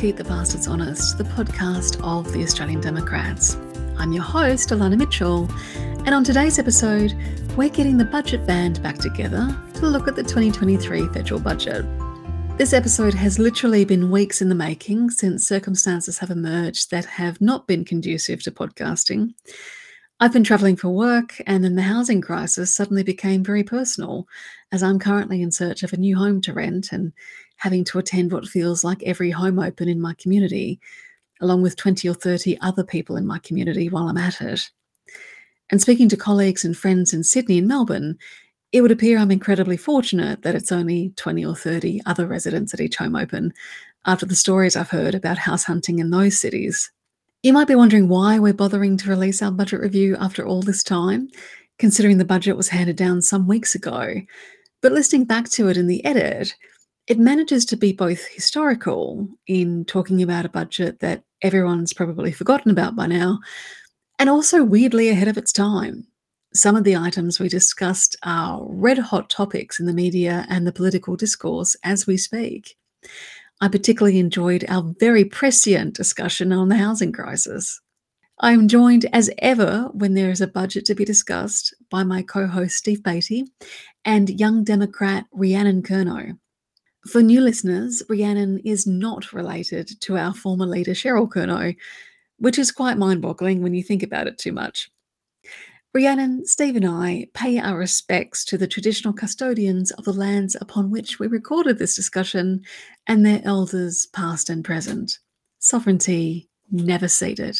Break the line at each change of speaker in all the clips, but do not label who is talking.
Keep the Bastards Honest, the podcast of the Australian Democrats. I'm your host, Elana Mitchell, and on today's episode, we're getting the budget band back together to look at the 2023 federal budget. This episode has literally been weeks in the making since circumstances have emerged that have not been conducive to podcasting. I've been travelling for work, and then the housing crisis suddenly became very personal, as I'm currently in search of a new home to rent and having to attend what feels like every home open in my community, along with 20 or 30 other people in my community while I'm at it. And speaking to colleagues and friends in Sydney and Melbourne, it would appear I'm incredibly fortunate that it's only 20 or 30 other residents at each home open after the stories I've heard about house hunting in those cities. You might be wondering why we're bothering to release our budget review after all this time, considering the budget was handed down some weeks ago. But listening back to it in the edit, it manages to be both historical in talking about a budget that everyone's probably forgotten about by now, and also weirdly ahead of its time. Some of the items we discussed are red hot topics in the media and the political discourse as we speak. I particularly enjoyed our very prescient discussion on the housing crisis. I am joined as ever when there is a budget to be discussed by my co host Steve Baty and young Democrat Rhiannon Kernot. For new listeners, Rhiannon is not related to our former leader Cheryl Kernot, which is quite mind boggling when you think about it too much. Rhiannon, Steve, and I pay our respects to the traditional custodians of the lands upon which we recorded this discussion and their elders, past and present. Sovereignty never ceded.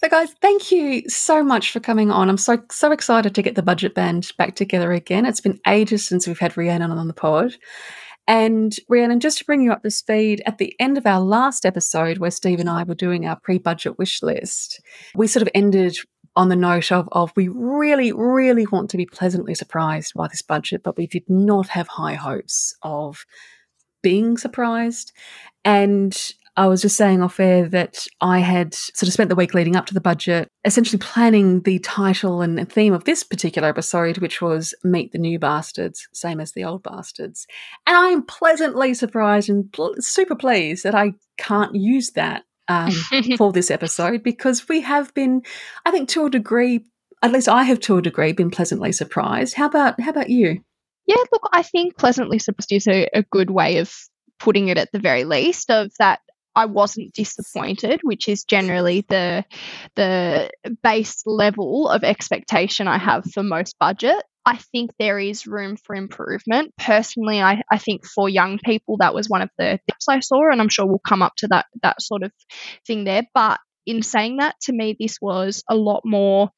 So, guys, thank you so much for coming on. I'm so so excited to get the budget band back together again. It's been ages since we've had Rhiannon on the pod, and Rhiannon, just to bring you up to speed, at the end of our last episode, where Steve and I were doing our pre-budget wish list, we sort of ended on the note of, of we really, really want to be pleasantly surprised by this budget, but we did not have high hopes of being surprised. And I was just saying off air that I had sort of spent the week leading up to the budget essentially planning the title and theme of this particular episode, which was Meet the New Bastards, same as the old bastards. And I am pleasantly surprised and pl- super pleased that I can't use that um, for this episode because we have been, I think, to a degree, at least I have to a degree, been pleasantly surprised. How about how about you?
Yeah, look, I think pleasantly surprised is a, a good way of putting it at the very least of that I wasn't disappointed, which is generally the the base level of expectation I have for most budget. I think there is room for improvement. Personally, I, I think for young people that was one of the tips I saw, and I'm sure we'll come up to that that sort of thing there. But in saying that, to me, this was a lot more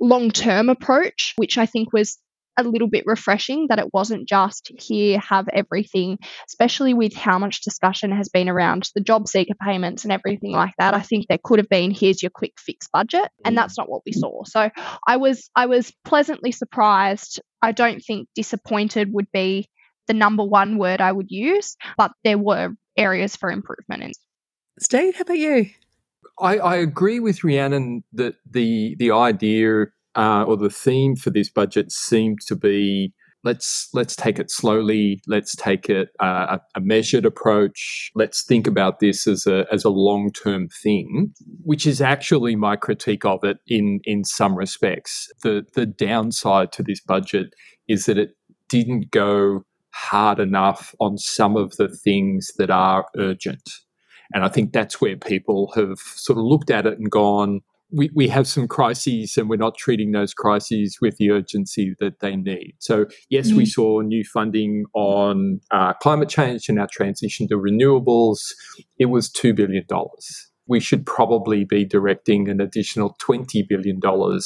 long term approach, which I think was a little bit refreshing that it wasn't just here, have everything, especially with how much discussion has been around the job seeker payments and everything like that. I think there could have been here's your quick fix budget, and mm. that's not what we saw. So I was I was pleasantly surprised. I don't think disappointed would be the number one word I would use, but there were areas for improvement. In.
Steve, how about you?
I, I agree with Rhiannon that the the idea uh, or the theme for this budget seemed to be let's let's take it slowly let's take it uh, a, measured approach let's think about this as a as a long term thing which is actually my critique of it in in some respects. The the downside to this budget is that it didn't go hard enough on some of the things that are urgent. And i think that's where people have sort of looked at it and gone we, we have some crises and we're not treating those crises with the urgency that they need. So, yes, mm-hmm. we saw new funding on uh, climate change and our transition to renewables. It was $2 billion. We should probably be directing an additional $20 billion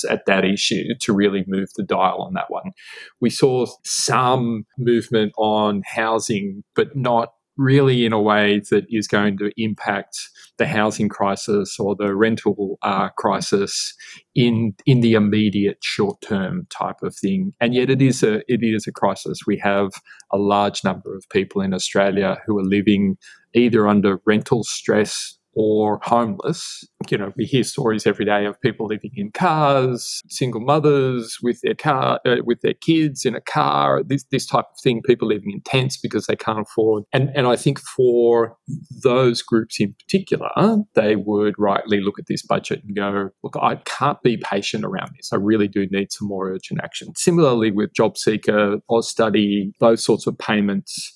at that issue to really move the dial on that one. We saw some movement on housing, but not really in a way that is going to impact the housing crisis or the rental uh, crisis in in the immediate short term type of thing. And yet, it is a it is a crisis. We have a large number of people in Australia who are living either under rental stress or homeless. You know, we hear stories every day of people living in cars, single mothers with their car, uh, with their kids in a car, this, this type of thing, people living in tents because they can't afford. And, and I think for those groups in particular, they would rightly look at this budget and go, look, I can't be patient around this. I really do need some more urgent action. Similarly with job seeker, Austudy, those sorts of payments,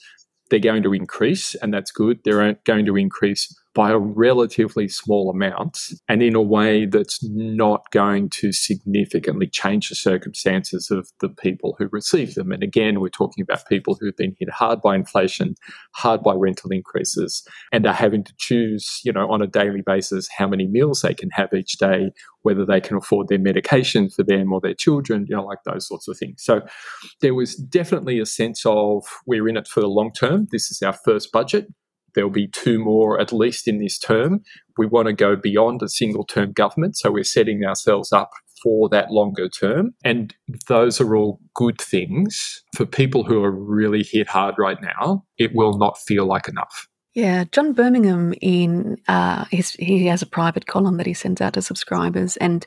they're going to increase, and that's good. They're going to increase by a relatively small amount and in a way that's not going to significantly change the circumstances of the people who receive them. And again, we're talking about people who've been hit hard by inflation, hard by rental increases, and are having to choose, you know, on a daily basis how many meals they can have each day, whether they can afford their medication for them or their children, you know, like those sorts of things. So there was definitely a sense of we're in it for the long term. This is our first budget there'll be two more at least in this term. We want to go beyond a single term government, so we're setting ourselves up for that longer term. And those are all good things. For people who are really hit hard right now, it will not feel like enough.
Yeah, John Birmingham in uh, his, he has a private column that he sends out to subscribers, and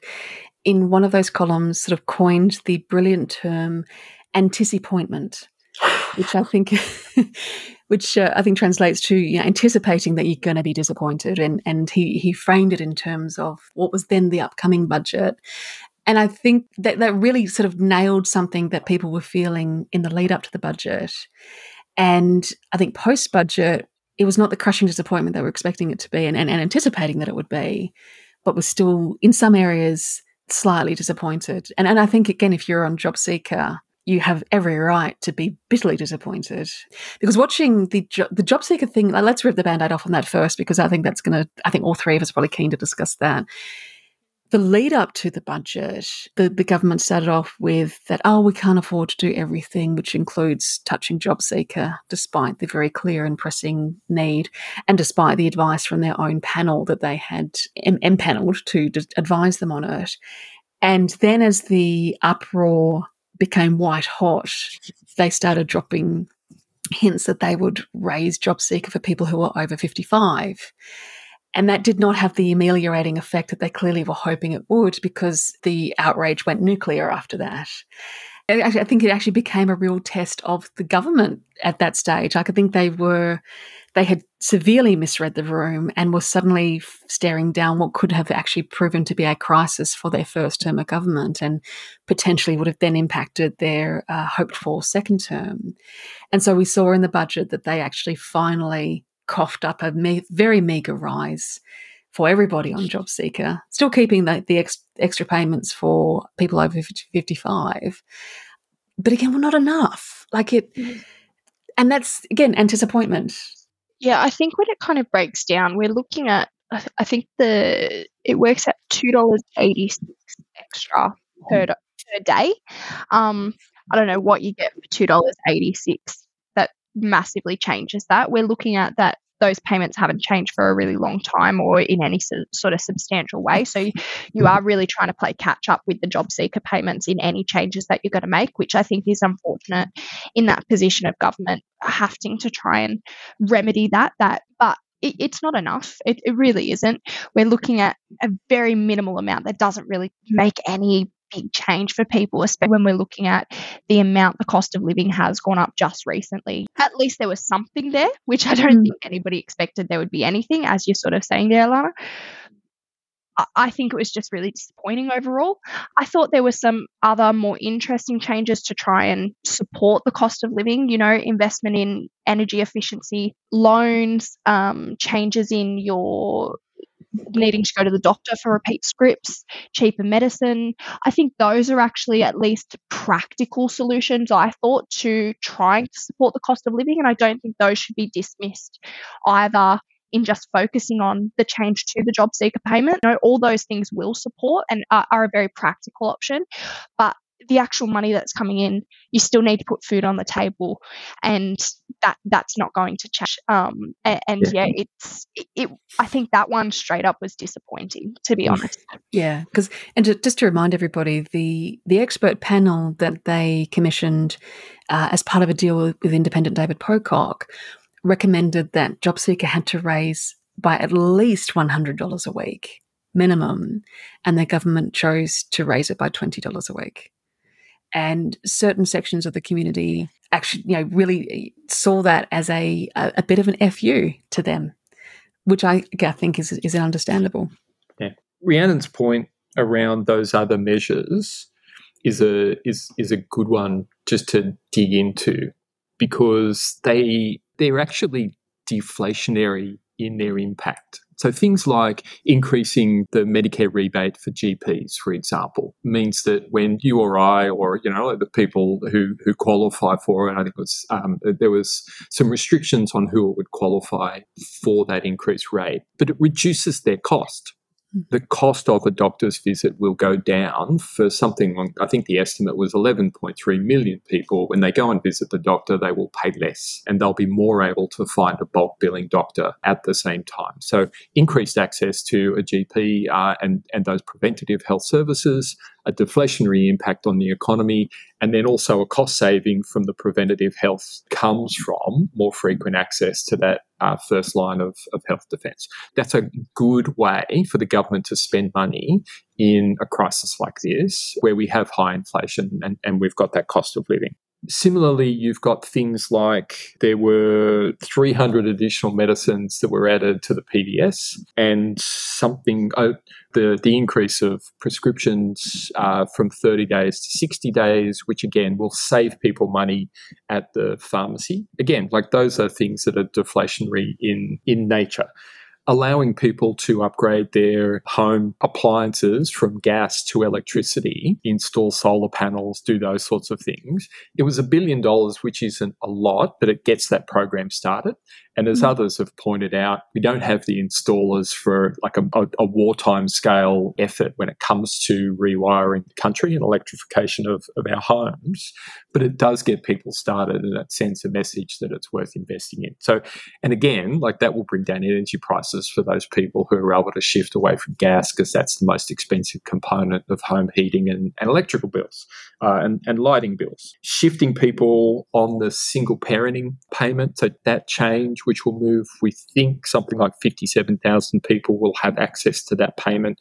in one of those columns, sort of coined the brilliant term anticipointment, which I think which uh, I think translates to you know, anticipating that you're going to be disappointed. And, and he, he framed it in terms of what was then the upcoming budget. And I think that that really sort of nailed something that people were feeling in the lead up to the budget. And I think post budget, it was not the crushing disappointment they were expecting it to be and, and, and anticipating that it would be, but was still in some areas slightly disappointed. And, and I think, again, if you're on Job Seeker, you have every right to be bitterly disappointed. Because watching the jo- the job seeker thing let's rip the band-aid off on that first because i think that's going to i think all three of us are probably keen to discuss that. The lead up to the budget the, the government started off with that oh we can't afford to do everything which includes touching job seeker despite the very clear and pressing need and despite the advice from their own panel that they had empaneled to d- advise them on it. And then as the uproar became white hot, they started dropping hints that they would raise job seeker for people who were over 55. And that did not have the ameliorating effect that they clearly were hoping it would because the outrage went nuclear after that. I think it actually became a real test of the government at that stage. I think they were they had severely misread the room and were suddenly staring down what could have actually proven to be a crisis for their first term of government and potentially would have then impacted their uh, hoped for second term. And so we saw in the budget that they actually finally coughed up a me- very meagre rise for everybody on job seeker still keeping the, the ex- extra payments for people over 55 but again well not enough like it mm-hmm. and that's again anticipation
yeah, I think when it kind of breaks down, we're looking at I think the it works at two dollars eighty six extra per per day. Um, I don't know what you get for two dollars eighty six. That massively changes that. We're looking at that those payments haven't changed for a really long time or in any sort of substantial way. So you are really trying to play catch up with the job seeker payments in any changes that you're going to make, which I think is unfortunate in that position of government having to try and remedy that. That, but it, it's not enough. It, it really isn't. We're looking at a very minimal amount that doesn't really make any big change for people, especially when we're looking at the amount the cost of living has gone up just recently. At least there was something there, which I don't mm. think anybody expected there would be anything, as you're sort of saying there, Lana. I think it was just really disappointing overall. I thought there were some other more interesting changes to try and support the cost of living, you know, investment in energy efficiency, loans, um, changes in your needing to go to the doctor for repeat scripts, cheaper medicine. I think those are actually at least practical solutions, I thought, to trying to support the cost of living. And I don't think those should be dismissed either in just focusing on the change to the job seeker payment. You know, all those things will support and are, are a very practical option. But the actual money that's coming in, you still need to put food on the table, and that that's not going to change. Um, and, and yeah. yeah, it's it, it, I think that one straight up was disappointing, to be honest.
Yeah, because and to, just to remind everybody, the the expert panel that they commissioned uh, as part of a deal with, with independent David Pocock recommended that JobSeeker had to raise by at least $100 a week minimum, and the government chose to raise it by $20 a week. And certain sections of the community actually, you know, really saw that as a, a, a bit of an FU to them, which I, I think is, is understandable.
Yeah. Rhiannon's point around those other measures is a is is a good one just to dig into because they they're actually deflationary in their impact. So things like increasing the Medicare rebate for GPs, for example, means that when you or I, or you know, the people who who qualify for it, I think it was um, there was some restrictions on who would qualify for that increased rate, but it reduces their cost the cost of a doctor's visit will go down for something I think the estimate was 11.3 million people. When they go and visit the doctor, they will pay less and they'll be more able to find a bulk billing doctor at the same time. So, increased access to a GP uh, and, and those preventative health services, a deflationary impact on the economy, and then also a cost saving from the preventative health comes from more frequent access to that uh, first line of, of health defence. That's a good way for the government to spend money in a crisis like this, where we have high inflation and, and we've got that cost of living. Similarly, you've got things like there were 300 additional medicines that were added to the PBS, and something, uh, the, the increase of prescriptions uh, from 30 days to 60 days, which again will save people money at the pharmacy. Again, like those are things that are deflationary in, in nature allowing people to upgrade their home appliances from gas to electricity, install solar panels, do those sorts of things. It was a billion dollars, which isn't a lot, but it gets that program started. And as mm. others have pointed out, we don't have the installers for like a, a, a, wartime scale effort when it comes to rewiring the country and electrification of, of our homes. But it does get people started and it sends a message that it's worth investing in. So, and again, like that will bring down energy prices for those people who are able to shift away from gas because that's the most expensive component of home heating and, and electrical bills uh, and, and lighting bills. Shifting people on the single parenting payment, so that change which will move, we think, something like 57,000 people will have access to that payment.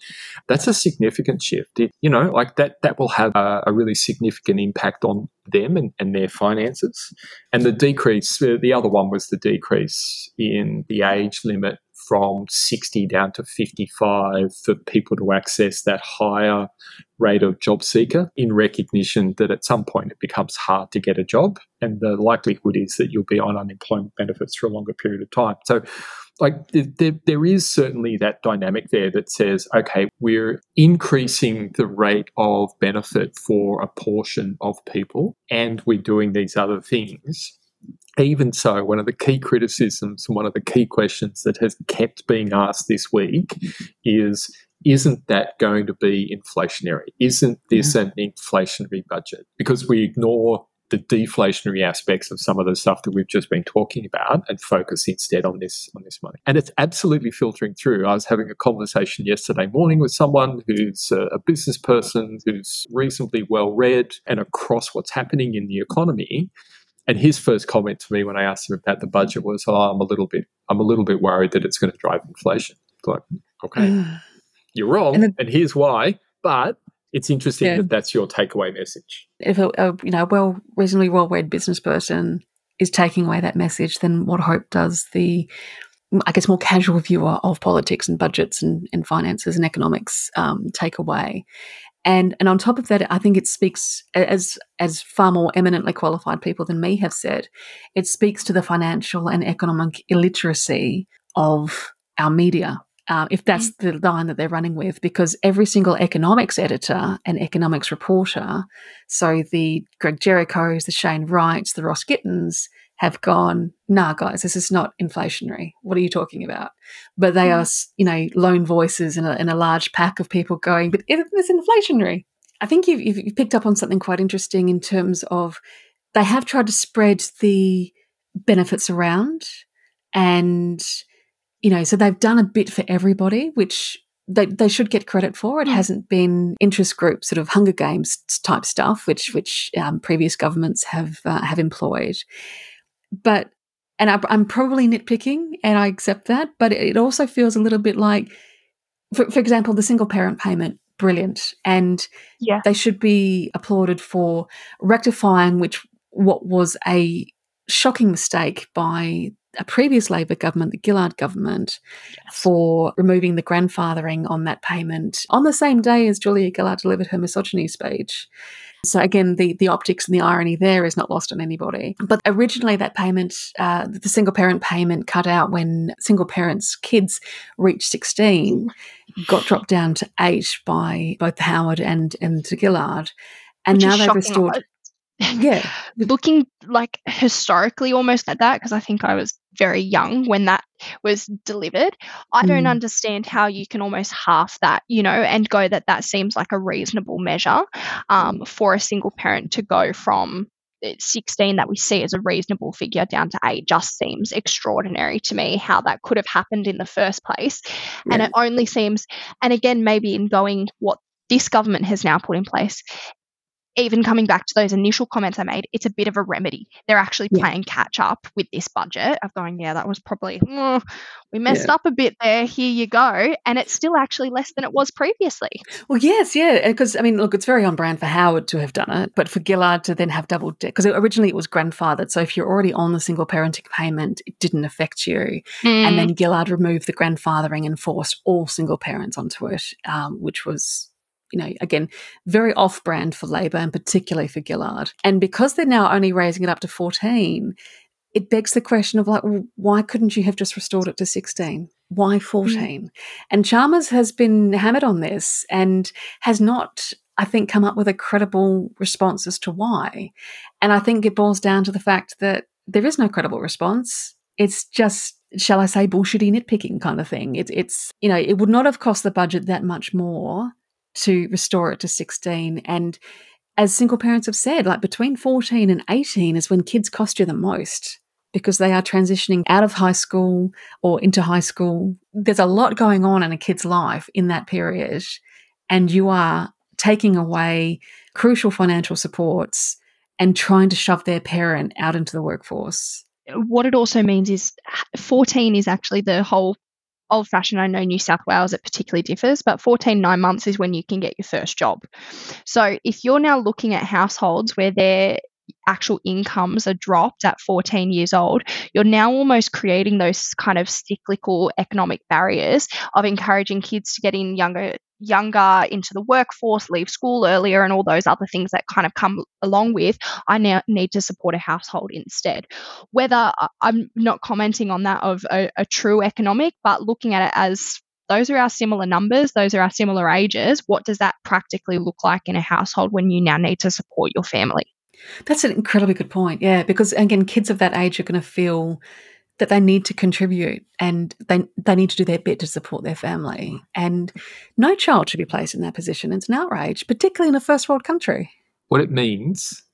That's a significant shift. It, you know, like that, that will have a, a really significant impact on them and, and, their finances. And the decrease, uh, the other one was the decrease in the age limit from 60 down to 55 for people to access that higher rate of job seeker in recognition that at some point it becomes hard to get a job and the likelihood is that you'll be on unemployment benefits for a longer period of time. So like there, there is certainly that dynamic there that says, okay, we're increasing the rate of benefit for a portion of people and we're doing these other things even so, one of the key criticisms and one of the key questions that has kept being asked this week is isn't that going to be inflationary? Isn't this an inflationary budget? Because we ignore the deflationary aspects of some of the stuff that we've just been talking about and focus instead on this on this money. And it's absolutely filtering through. I was having a conversation yesterday morning with someone who's a, a business person who's reasonably well read and across what's happening in the economy and his first comment to me when I asked him about the budget was, "Oh, I'm a little bit, I'm a little bit worried that it's going to drive inflation." Like, okay, you're wrong, and, and, here's why. But it's interesting yeah. that that's your takeaway message.
If a, a you know well, reasonably well-read business person is taking away that message, then what hope does the I guess more casual viewer of politics and budgets and, and finances and economics um, take away. And and on top of that, I think it speaks as as far more eminently qualified people than me have said, it speaks to the financial and economic illiteracy of our media. Uh, if that's mm. the line that they're running with, because every single economics editor and economics reporter, so the Greg Jerichos, the Shane Wrights, the Ross Gittins, have gone, nah, guys, this is not inflationary. What are you talking about? But they are, you know, lone voices in a, in a large pack of people going, but it is inflationary. I think you've, you've picked up on something quite interesting in terms of they have tried to spread the benefits around and you know so they've done a bit for everybody which they, they should get credit for it mm. hasn't been interest group sort of hunger games type stuff which which um, previous governments have uh, have employed but and I, am probably nitpicking, and I accept that, but it also feels a little bit like, for, for example, the single parent payment, brilliant, and
yeah.
they should be applauded for rectifying which what was a shocking mistake by a previous Labor government, the Gillard government, yes. for removing the grandfathering on that payment on the same day as Julia Gillard delivered her misogyny speech. So again, the, the optics and the irony there is not lost on anybody. But originally, that payment, uh, the single parent payment, cut out when single parents' kids reached sixteen, got dropped down to eight by both Howard and and Gillard, and
Which
now they've restored
yeah looking like historically almost at that because i think i was very young when that was delivered i don't mm. understand how you can almost half that you know and go that that seems like a reasonable measure um, for a single parent to go from eh, 16 that we see as a reasonable figure down to 8 just seems extraordinary to me how that could have happened in the first place yeah. and it only seems and again maybe in going what this government has now put in place even coming back to those initial comments I made, it's a bit of a remedy. They're actually yeah. playing catch up with this budget of going, yeah, that was probably, mm, we messed yeah. up a bit there. Here you go. And it's still actually less than it was previously.
Well, yes, yeah. Because, I mean, look, it's very on brand for Howard to have done it, but for Gillard to then have double debt, because originally it was grandfathered. So if you're already on the single parenting payment, it didn't affect you. Mm. And then Gillard removed the grandfathering and forced all single parents onto it, um, which was you know, again, very off brand for Labor and particularly for Gillard. And because they're now only raising it up to 14, it begs the question of like, well, why couldn't you have just restored it to 16? Why 14? Mm. And Chalmers has been hammered on this and has not, I think, come up with a credible response as to why. And I think it boils down to the fact that there is no credible response. It's just shall I say, bullshitty nitpicking kind of thing. It's, it's, you know, it would not have cost the budget that much more to restore it to 16. And as single parents have said, like between 14 and 18 is when kids cost you the most because they are transitioning out of high school or into high school. There's a lot going on in a kid's life in that period, and you are taking away crucial financial supports and trying to shove their parent out into the workforce.
What it also means is 14 is actually the whole old fashioned. I know New South Wales, it particularly differs, but 14, nine months is when you can get your first job. So if you're now looking at households where their actual incomes are dropped at 14 years old, you're now almost creating those kind of cyclical economic barriers of encouraging kids to get in younger younger into the workforce, leave school earlier, and all those other things that kind of come along with, I now need to support a household instead. Whether uh, I'm not commenting on that of a, a true economic, but looking at it as those are our similar numbers, those are our similar ages. What does that practically look like in a household when you now need to support your family?
That's an incredibly good point. Yeah, because again, kids of that age are going to feel that they need to contribute and they, they need to do their bit to support their family. And no child should be placed in that position. It's an outrage, particularly in a first world country.
What it means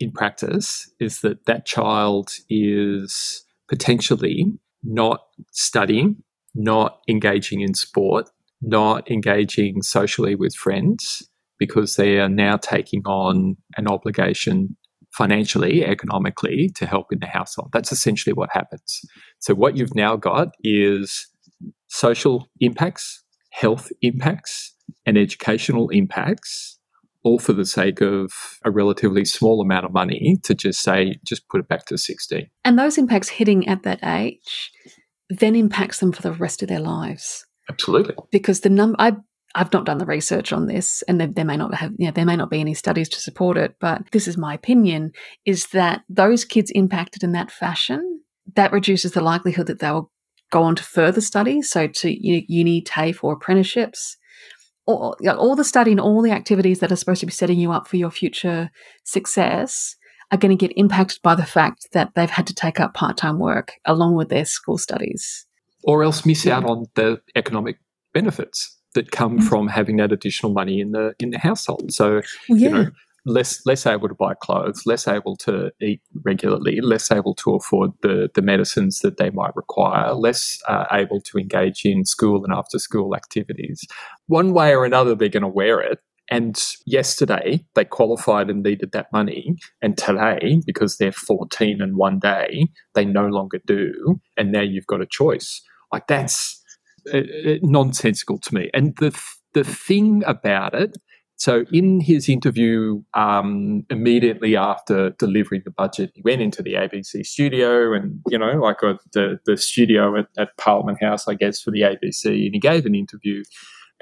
in practice is that that child is potentially not studying, not engaging in sport, not engaging socially with friends because they are now taking on an obligation financially, economically to help in the household. That's essentially what happens. So, what you've now got is social impacts, health impacts, and educational impacts, all for the sake of a relatively small amount of money to just say, just put it back to 16.
And those impacts hitting at that age then impacts them for the rest of their lives.
Absolutely.
Because the number, I I've not done the research on this, and there, there, may not have, you know, there may not be any studies to support it. But this is my opinion: is that those kids impacted in that fashion that reduces the likelihood that they will go on to further study, so to uni, TAFE, or apprenticeships, or you know, all the study and all the activities that are supposed to be setting you up for your future success are going to get impacted by the fact that they've had to take up part-time work along with their school studies,
or else miss out on the economic benefits that come mm. from having that additional money in the in the household. So yeah. you know, less less able to buy clothes, less able to eat regularly, less able to afford the the medicines that they might require, less uh, able to engage in school and after school activities. One way or another, they're going to wear it. And yesterday they qualified and needed that money. And today, because they're 14 in one day, they no longer do. And now you've got a choice. Like that's nonsensical to me. And the, the thing about it so, in his interview um, immediately after delivering the budget, he went into the ABC studio and, you know, like a, uh, the, the studio at, at Parliament House, I guess, for the ABC, and he gave an interview.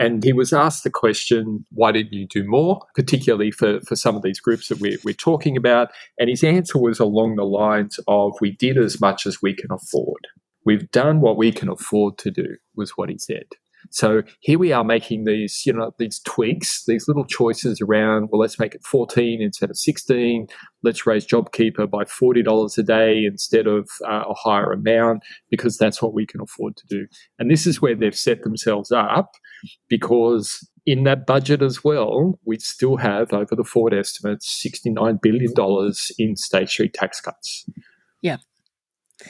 And he was asked the question, why didn't you do more, particularly for, for some of these groups that we're, we're talking about? And his answer was along the lines of, we did as much as we can afford. We've done what we can afford to do, was what he said. So here we are making these, you know, these tweaks, these little choices around, well, let's make it 14 instead of 16. Let's raise JobKeeper by $40 a day instead of uh, a higher amount because that's what we can afford to do. And this is where they've set themselves up because in that budget as well, we still have over the forward estimates $69 billion in stage three tax cuts.
Yeah.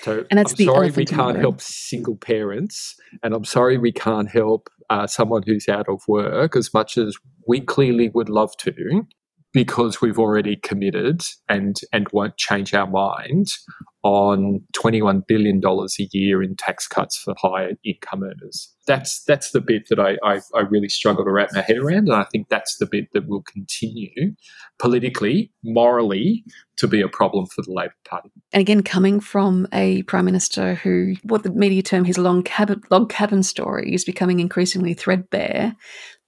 So and that's I'm the sorry we can't help single parents, and I'm sorry we can't help uh, someone who's out of work as much as we clearly would love to, because we've already committed and and won't change our mind on $21 billion a year in tax cuts for higher income earners. That's that's the bit that I, I, I, really struggle to wrap my head around. And I think that's the bit that will continue politically, morally, to be a problem for the Labor Party.
And again, coming from a Prime Minister who, what the media term his long cabin, log cabin story is becoming increasingly threadbare,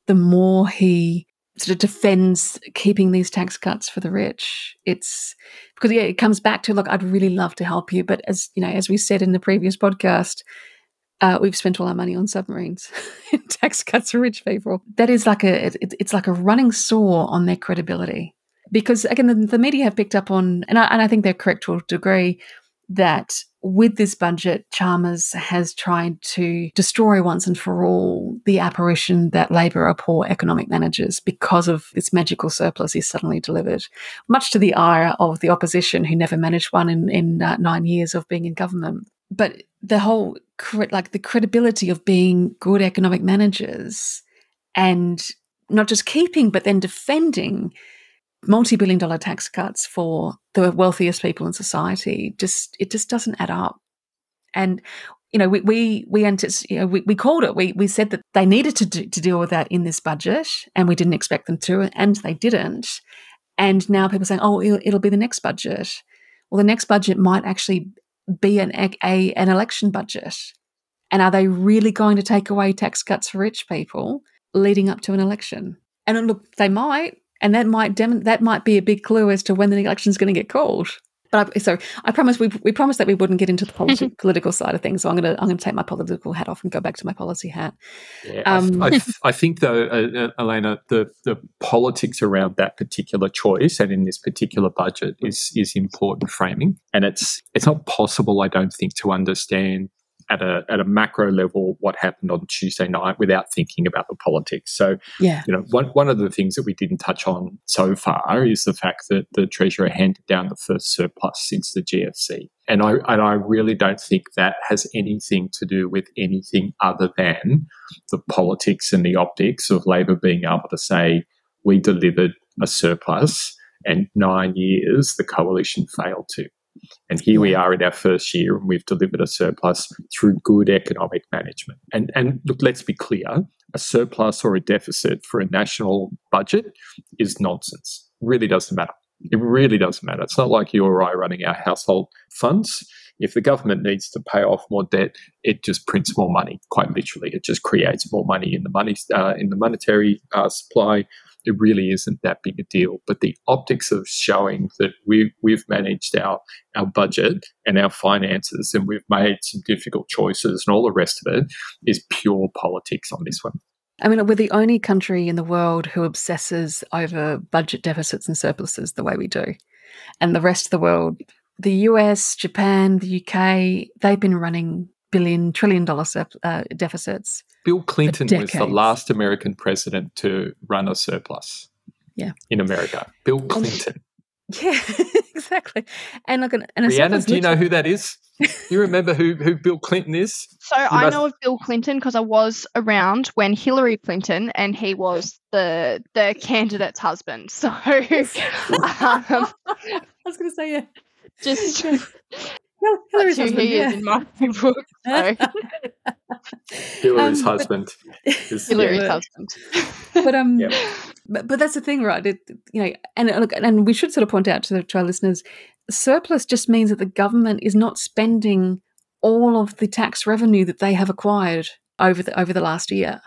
the more he sort of defends keeping these tax cuts for the rich. It's because yeah, it comes back to look, I'd really love to help you, but as you know, as we said in the previous podcast, uh, we've spent all our money on submarines, tax cuts for rich people. That is like a it, it's like a running sore on their credibility because again, the, the media have picked up on, and I, and I think they're correct to a degree that with this budget, Chalmers has tried to destroy once and for all the apparition that Labor are poor economic managers because of this magical surplus he's suddenly delivered, much to the ire of the opposition who never managed one in, in uh, nine years of being in government. But the whole, like the credibility of being good economic managers and not just keeping, but then defending multi-billion dollar tax cuts for the wealthiest people in society just it just doesn't add up. And you know we we we, you know, we, we called it we we said that they needed to do, to deal with that in this budget and we didn't expect them to and they didn't. And now people are saying oh it'll, it'll be the next budget. Well the next budget might actually be an a, an election budget. And are they really going to take away tax cuts for rich people leading up to an election? And look they might and that might dem- that might be a big clue as to when the election is going to get called. But I, so I promise we we promised that we wouldn't get into the politi- political side of things. So I'm gonna I'm gonna take my political hat off and go back to my policy hat.
Yeah, um, I, I, I, think though, uh, uh, Elana, the the politics around that particular choice and in this particular budget is is important framing, and it's it's not possible, I don't think, to understand at a at a macro level what happened on Tuesday night without thinking about the politics. So,
yeah.
you know, one one of the things that we didn't touch on so far is the fact that the Treasurer handed down the first surplus since the GFC. And I and I really don't think that has anything to do with anything other than the politics and the optics of Labor being able to say we delivered a surplus and nine years the coalition failed to. And here we are in our first year, and we've delivered a surplus through good economic management. And, and look, let's be clear a surplus or a deficit for a national budget is nonsense. It really doesn't matter. It really doesn't matter. It's not like you or I running our household funds. If the government needs to pay off more debt, it just prints more money. Quite literally, it just creates more money in the money uh, in the monetary uh, supply it really isn't that big a deal. But the optics of showing that we, we've managed our, our budget and our finances and we've made some difficult choices and all the rest of it is pure politics on this one.
I mean, we're the only country in the world who obsesses over budget deficits and surpluses the way we do. And the rest of the world, the US, Japan, the UK, they've been running billion, trillion dollar uh, deficits
Bill Clinton was the last American president to run a surplus.
Yeah.
In America. Bill Clinton.
Yeah, exactly. And look, and
Rhiannon, do you know who that is? You remember who, who Bill Clinton is?
So I must... know of Bill Clinton because I was around when Hillary Clinton and he was the the candidate's husband. So um,
I was going to say yeah.
Just
well, Hillary's
That's
husband,
who he
yeah.
is in my book. So.
Hillary's
Um, but-
husband. is-
Hillary's
Yeah.
husband.
but um
Yep.
but, but that's the thing right it, you know and look and we should sort of point out to, the, to our listeners surplus just means that the government is not spending all of the tax revenue that they have acquired over the over the last year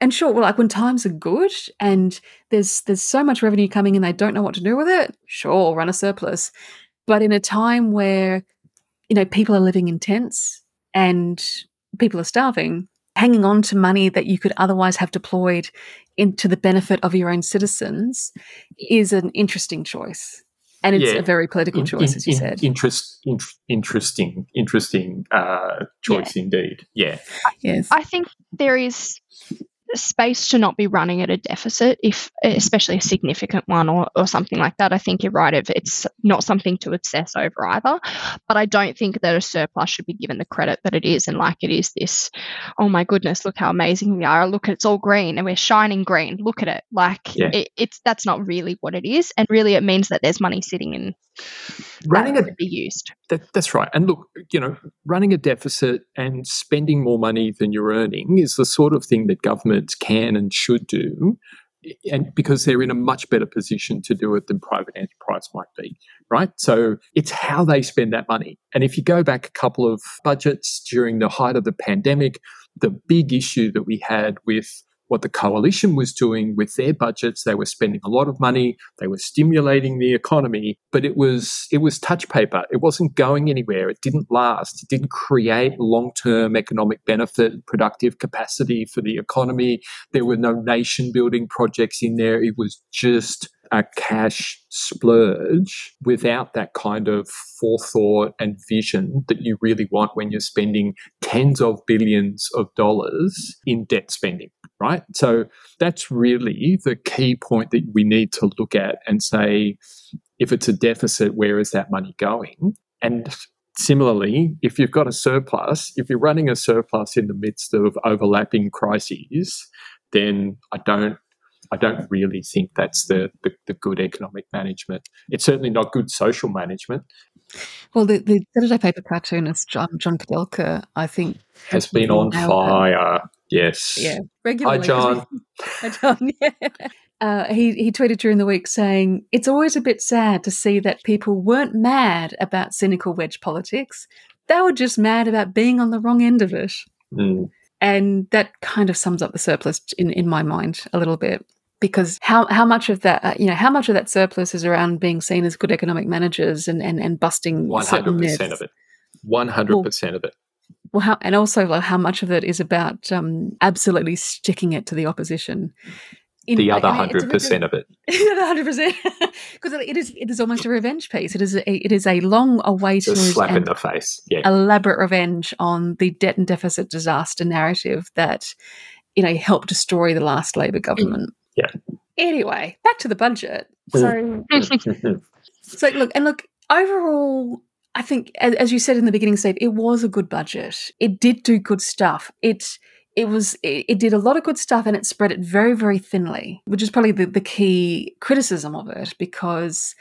and sure well like when times are good and there's there's so much revenue coming and they don't know what to do with it sure run a surplus but in a time where you know people are living in tents and people are starving hanging on to money that you could otherwise have deployed into the benefit of your own citizens is an interesting choice. And it's
Yeah.
a very political
In-
choice,
in-
as you
in-
said.
Interest, in- interesting, interesting uh, choice indeed. Yeah.
yes.
I think there is space to not be running at a deficit if especially a significant one or, or something like that i think you're right if it's not something to obsess over either. But i don't think that a surplus should be given the credit that it is and like it is this oh my goodness look how amazing we are. Look it's all green and we're shining green. Look at it. Like
Yeah.
it, it's that's not really what it is and really it means that there's money sitting in
Running a
to be used
That, that's right. And look, you know, running a deficit and spending more money than you're earning is the sort of thing that governments can and should do. And because they're in a much better position to do it than private enterprise might be, right? So it's how they spend that money. And if you go back a couple of budgets during the height of the pandemic, the big issue that we had with what the coalition was doing with their budgets, they were spending a lot of money, they were stimulating the economy, but it was it was touch paper. It wasn't going anywhere. It didn't last. It didn't create long-term economic benefit, productive capacity for the economy. There were no nation building projects in there. It was just a cash splurge without that kind of forethought and vision that you really want when you're spending tens of billions of dollars in debt spending, right? So that's really the key point that we need to look at and say, if it's a deficit, where is that money going? And similarly, if you've got a surplus, if you're running a surplus in the midst of overlapping crises, then I don't I don't really think that's the, the, the good economic management. It's certainly not good social management.
well, the, the Saturday paper cartoonist, Jon, Jon Kudelka, I think,
Has been on
nailed it.
fire. Yes.
Yeah, regularly. 'cause
Jon.
we- Hi, Jon. Yeah. Uh, he he tweeted during the week saying it's always a bit sad to see that people weren't mad about cynical wedge politics; they were just mad about being on the wrong end of it.
Mm.
And that kind of sums up the surplus in in my mind a little bit. Because how, how much of that uh, you know how much of that surplus is around being seen as good economic managers and, and, and busting
One
certain
hundred
myths?
percent of it. One hundred percent of it.
Well, how, and also like how much of it is about um, absolutely sticking it to the opposition. In-
The other
mean, it's a
hundred percent of it.
the other hundred percent, because it is it is almost a revenge piece. It is a, it is a long awaited
slap in the face. Yeah.
elaborate revenge on the debt and deficit disaster narrative that you know helped destroy the last Labor government.
Yeah.
Anyway, back to the budget. So so look, and look, overall, I think, as, as you said in the beginning, Steve, it was a good budget. It did do good stuff. It it was it, it did a lot of good stuff, and it spread it very very thinly, which is probably the, the key criticism of it because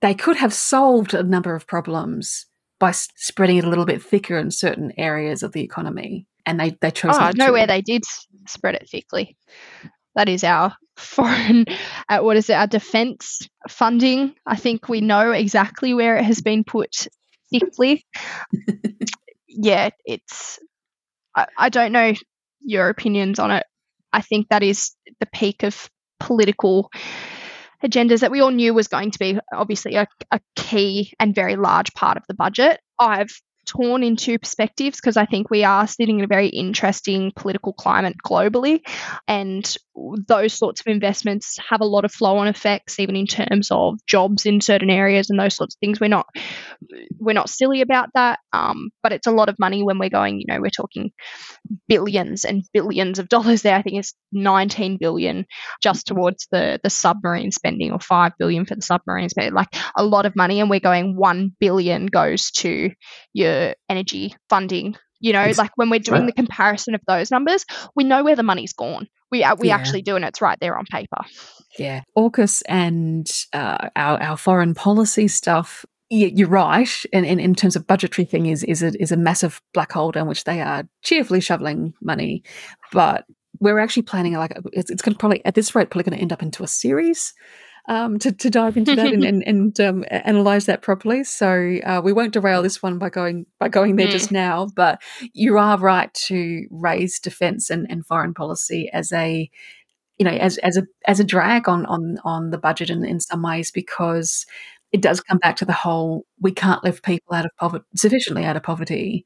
they could have solved a number of problems by s- spreading it a little bit thicker in certain areas of the economy, and they they chose
Oh,
not
no,
to.
they did spread it thickly. That is our foreign, uh, what is it, our defence funding. I think we know exactly where it has been put thickly. yeah, it's, I, I don't know your opinions on it. I think that is the peak of political agendas that we all knew was going to be obviously a, a key and very large part of the budget. I've torn in two perspectives because I think we are sitting in a very interesting political climate globally. And those sorts of investments have a lot of flow on effects even in terms of jobs in certain areas and those sorts of things. We're not we're not silly about that um, but it's a lot of money when we're going you know we're talking billions and billions of dollars there. I think it's 19 billion just towards the the submarine spending or 5 billion for the submarine spending. Like a lot of money and we're going 1 billion goes to your energy funding. You know, like when we're doing the comparison of those numbers, we know where the money's gone. We we yeah. actually do, and it's right there on paper.
Yeah, AUKUS and uh, our our foreign policy stuff. You're right, and in, in terms of budgetary thing, is is a, is a massive black hole down which they are cheerfully shoveling money, but we're actually planning like it's, it's going to probably at this rate probably going to end up into a series um, to, to dive into that and, and, and um, analyze that properly. So uh, we won't derail this one by going by going there mm. just now. But you are right to raise defence and, and foreign policy as a you know as as a as a drag on on on the budget in, in some ways because it does come back to the whole we can't lift people out of poverty sufficiently out of poverty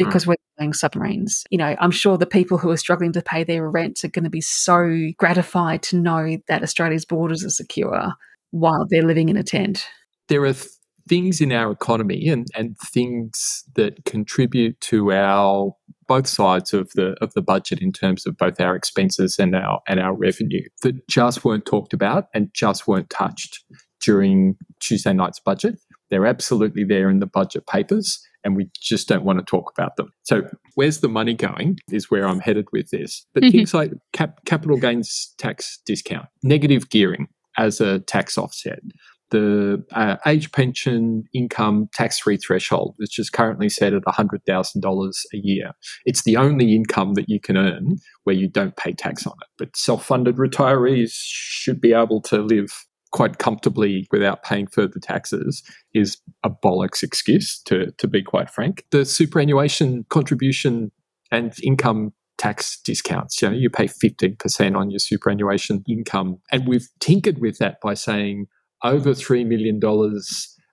Mm. because we're buying submarines. You know, I'm sure the people who are struggling to pay their rent are going to be so gratified to know that Australia's borders are secure while they're living in a tent.
There are th- things in our economy and, and things that contribute to our both sides of the of the budget in terms of both our expenses and our and our revenue that just weren't talked about and just weren't touched during Tuesday night's budget. They're absolutely there in the budget papers and we just don't want to talk about them. So, where's the money going is where I'm headed with this. But mm-hmm. things like cap- capital gains tax discount, negative gearing as a tax offset, the uh, age pension income tax free threshold, which is currently set at $100,000 a year. It's the only income that you can earn where you don't pay tax on it. But self funded retirees should be able to live quite comfortably without paying further taxes is a bollocks excuse, to, to be quite frank. The superannuation contribution and income tax discounts. You know, you pay 15% on your superannuation income. And we've tinkered with that by saying over $3 million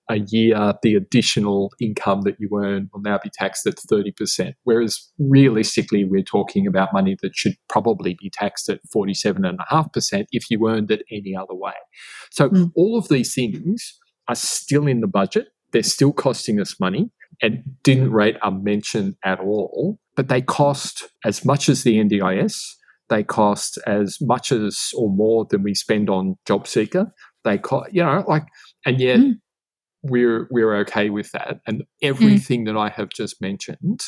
a year, the additional income that you earn will now be taxed at 30%. Whereas realistically, we're talking about money that should probably be taxed at 47.5% if you earned it any other way. So mm. all of these things are still in the budget. They're still costing us money and didn't rate a mention at all, but they cost as much as the NDIS. They cost as much as or more than we spend on job seeker. They cost, you know, like, and yet mm we're we're okay with that. And everything mm. that I have just mentioned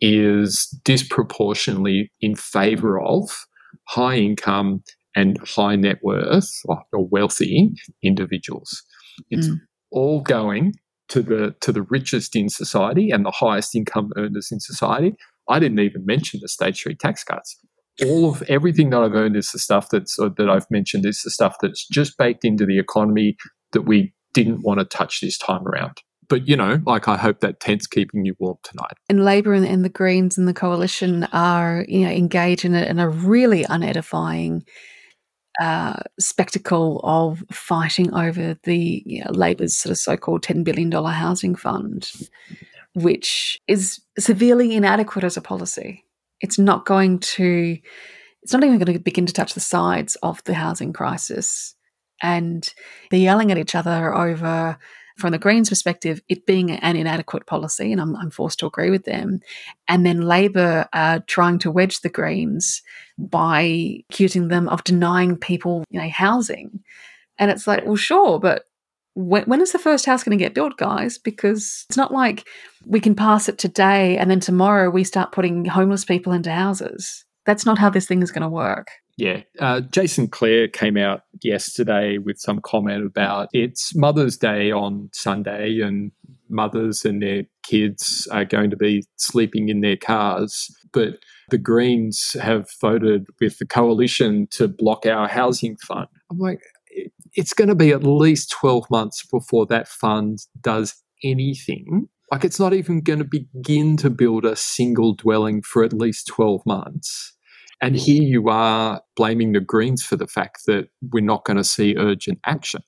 is disproportionately in favor of high income and high net worth or, wealthy individuals. It's mm. all going to the to the richest in society and the highest income earners in society. I didn't even mention the stage three tax cuts. All of everything that I've earned is the stuff that's that I've mentioned is the stuff that's just baked into the economy that we didn't want to touch this time around. But, you know, like I hope that tent's keeping you warm tonight.
And Labor and, and the Greens and the coalition are, you know, engaged in a, in a really unedifying uh, spectacle of fighting over the you know, Labor's sort of so-called $10 billion housing fund, which is severely inadequate as a policy. It's not going to, it's not even going to begin to touch the sides of the housing crisis and they're yelling at each other over from the Greens' perspective, it being an inadequate policy, and I'm, I'm forced to agree with them. And then Labor are trying to wedge the Greens by accusing them of denying people, you know, housing. And it's like, well, sure, but when, when is the first house going to get built, guys? Because it's not like we can pass it today and then tomorrow we start putting homeless people into houses. That's not how this thing is going to work.
Yeah. Uh, Jason Clare came out yesterday with some comment about it's Mother's Day on Sunday and mothers and their kids are going to be sleeping in their cars. But the Greens have voted with the coalition to block our housing fund. I'm like, it's going to be at least 12 months before that fund does anything. Like, it's not even going to begin to build a single dwelling for at least 12 months. And mm. here you are blaming the Greens for the fact that we're not going to see urgent action.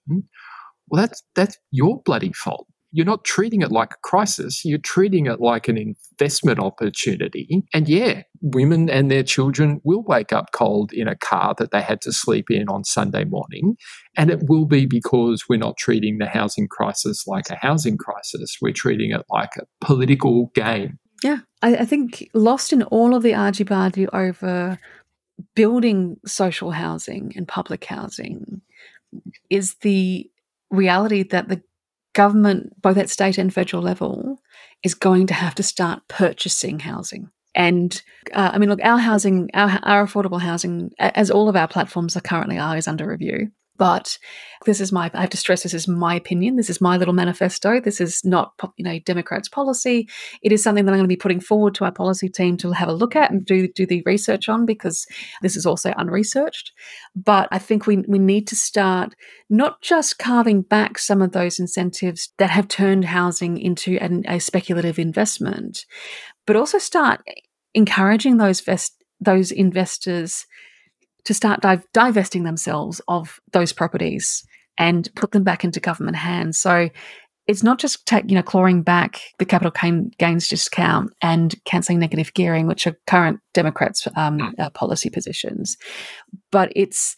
Well, that's that's your bloody fault. you're not treating it like a crisis. You're treating it like an investment opportunity. And yeah, women and their children will wake up cold in a car that they had to sleep in on Sunday morning. And it will be because we're not treating the housing crisis like a housing crisis. We're treating it like a political game.
Yeah. I, I think lost in all of the argy bargy over building social housing and public housing is the reality that the government, both at state and federal level, is going to have to start purchasing housing. And uh, I mean, look, our housing, our, our affordable housing, as all of our platforms are currently are, is under review. But this is my, I have to stress this is my opinion. This is my little manifesto. This is not, you know, Democrats' policy. It is something that I'm going to be putting forward to our policy team to have a look at and do, do the research on because this is also unresearched. But I think we, we need to start not just carving back some of those incentives that have turned housing into an, a speculative investment, but also start encouraging those vest, those investors to start div- divesting themselves of those properties and put them back into government hands. So it's not just take, you know clawing back the capital gains discount and cancelling negative gearing, which are current Democrats' um, mm. uh, policy positions, but it's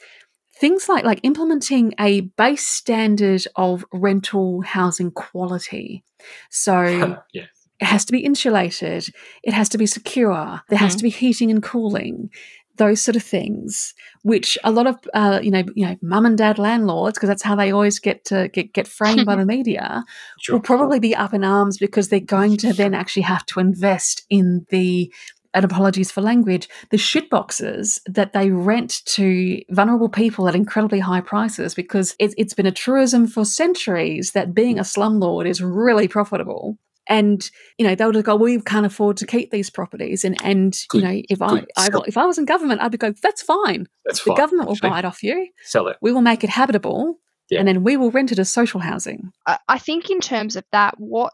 things like like implementing a base standard of rental housing quality. So. yeah. It has to be insulated. It has to be secure. There has mm-hmm. to be heating and cooling those sort of things, which a lot of uh, you know, you know, mum and dad landlords, because that's how they always get to get get framed by the media, sure. will probably be up in arms because they're going to then actually have to invest in the and apologies for language, the shit boxes that they rent to vulnerable people at incredibly high prices because it, has been a truism for centuries that being a slumlord is really profitable and you know they'll just go we can't afford to keep these properties. And and good, you know if I, I if i was in government i'd be go that's fine.
That's
the
fine,
government will buy it off you.
Sell it.
We will make it habitable yeah. and then we will rent it as social housing.
I think in terms of that what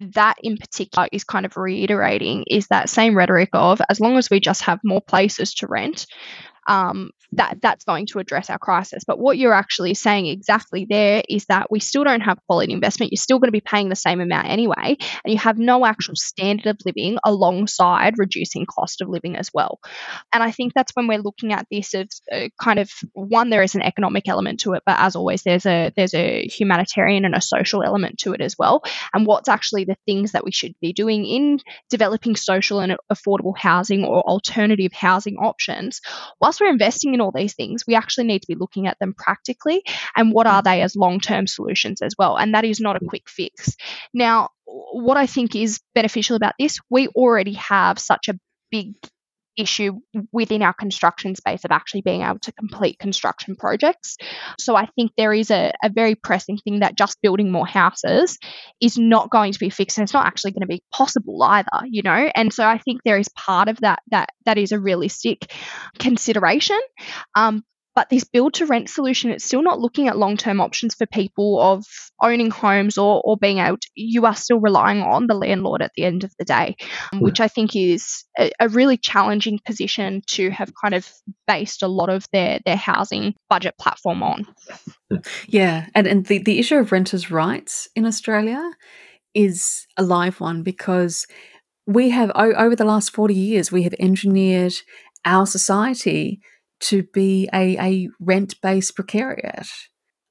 that in particular is kind of reiterating is that same rhetoric of as long as we just have more places to rent um, that that's going to address our crisis. But what you're actually saying exactly there is that we still don't have quality investment. You're still going to be paying the same amount anyway, and you have no actual standard of living alongside reducing cost of living as well. And I think that's when we're looking at this as uh, kind of one there is an economic element to it, but as always there's a there's a humanitarian and a social element to it as well. And what's actually the things that we should be doing in developing social and affordable housing or alternative housing options, whilst we're investing in all these things, we actually need to be looking at them practically and what are they as long term solutions as well. And that is not a quick fix. Now, what I think is beneficial about this, we already have such a big issue within our construction space of actually being able to complete construction projects. So I think there is a, a, very pressing thing that just building more houses is not going to be fixed and it's not actually going to be possible either, you know? And so I think there is part of that that that is a realistic consideration. Um, but this build to rent solution, it's still not looking at long term options for people of owning homes or, or being out. You are still relying on the landlord at the end of the day, um, which I think is a, a, really challenging position to have kind of based a lot of their, their housing budget platform on.
Yeah. And, and the, the issue of renters' rights in Australia is a live one because we have, over the last 40 years, we have engineered our society to be a, a rent based precariat.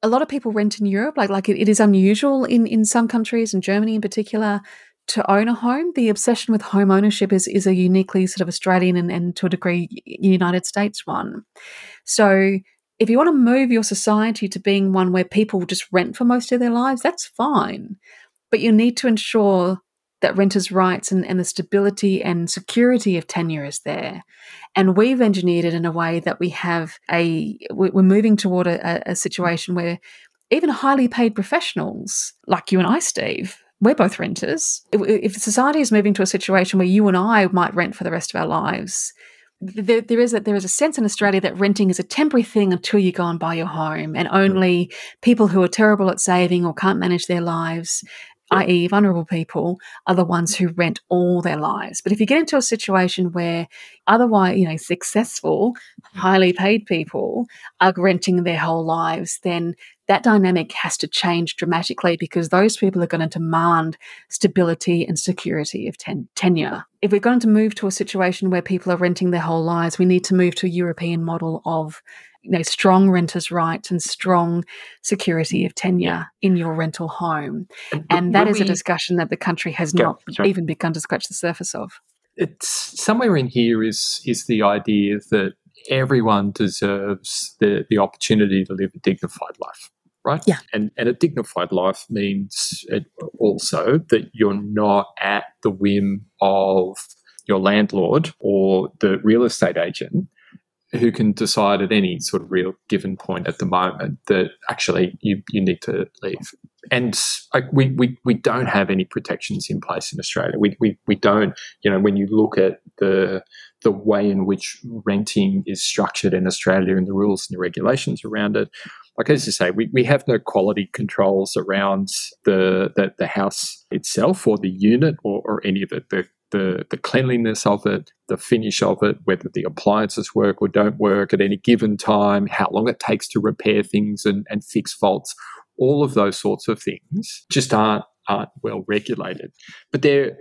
A lot of people rent in Europe, like like it, it is unusual in, in some countries, and Germany in particular, to own a home. The obsession with home ownership is, is a uniquely sort of Australian and, and to a degree United States one. So if you want to move your society to being one where people just rent for most of their lives, that's fine. But you need to ensure that renters' rights and, and the stability and security of tenure is there. And we've engineered it in a way that we have a, we're moving toward a, a situation where even highly paid professionals like you and I, Steve, we're both renters. If society is moving to a situation where you and I might rent for the rest of our lives, there, there is a there is a sense in Australia that renting is a temporary thing until you go and buy your home, and only people who are terrible at saving or can't manage their lives i.e., vulnerable people, are the ones who rent all their lives. But if you get into a situation where otherwise, you know, successful, hmm. highly paid people are renting their whole lives, then that dynamic has to change dramatically because those people are going to demand stability and security of ten- tenure. If we're going to move to a situation where people are renting their whole lives, we need to move to a European model of you know, strong renters' rights and strong security of tenure in your rental home. And that is we, a discussion that the country has not even begun to scratch the surface of.
It's somewhere in here is is the idea that everyone deserves the, the opportunity to live a dignified life right?
Yeah.
And and a dignified life means also that you're not at the whim of your landlord or the real estate agent who can decide at any sort of real given point at the moment that actually you, you need to leave. And like, we, we, we don't have any protections in place in Australia. We, we, we don't, you know, when you look at the, the way in which renting is structured in Australia and the rules and the regulations around it, like as you say, we, we have no quality controls around the, the, the house itself or the unit or, or any of it. The the, the cleanliness of it, the finish of it, whether the appliances work or don't work at any given time, how long it takes to repair things and, and fix faults, all of those sorts of things just aren't aren't well regulated. But they're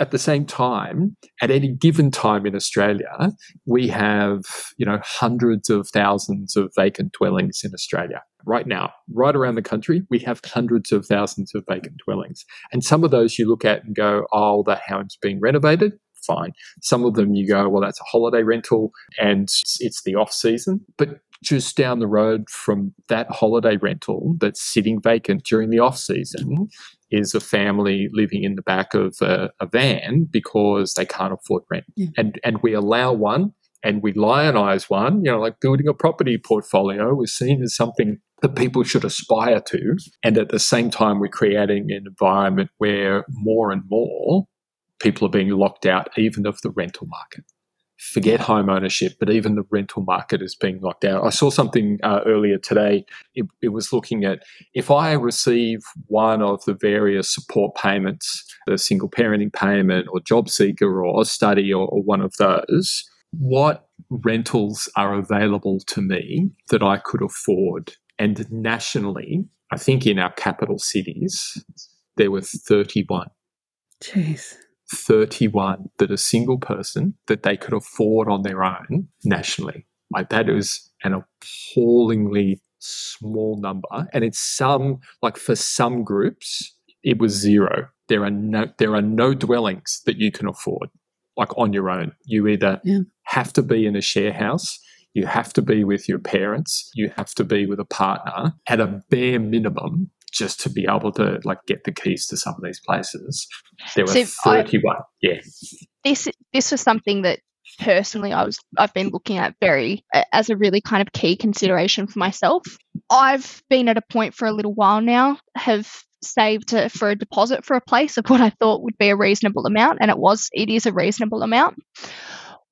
at the same time, at any given time in Australia, we have, you know, hundreds of thousands of vacant dwellings in Australia. Right now, right around the country, we have hundreds of thousands of vacant dwellings. And some of those you look at and go, oh, that home's being renovated. Fine. Some of them you go, well, that's a holiday rental and it's the off season. But just down the road from that holiday rental that's sitting vacant during the off season is a family living in the back of a, a van because they can't afford rent. Yeah. And and we allow one and we lionize one, you know, like building a property portfolio is seen as something that people should aspire to. And at the same time, we're creating an environment where more and more people are being locked out, even of the rental market forget home ownership, but even the rental market is being locked out. I saw something uh, earlier today. It, it, was looking at if I receive one of the various support payments, the single parenting payment or job seeker or study or, or one of those, what rentals are available to me that I could afford? And nationally, I think in our capital cities, there were 31.
Jeez.
31 that a single person that they could afford on their own nationally. Like that is an appallingly small number. And it's some like for some groups, it was zero. There are no there are no dwellings that you can afford, like on your own. You either yeah. have to be in a share house, you have to be with your parents, you have to be with a partner at a bare minimum just to be able to like get the keys to some of these places. There were so 31. I, yeah.
This this was something that personally I was I've been looking at very as a really kind of key consideration for myself. I've been at a point for a little while now have saved for a deposit for a place of what I thought would be a reasonable amount and it was it is a reasonable amount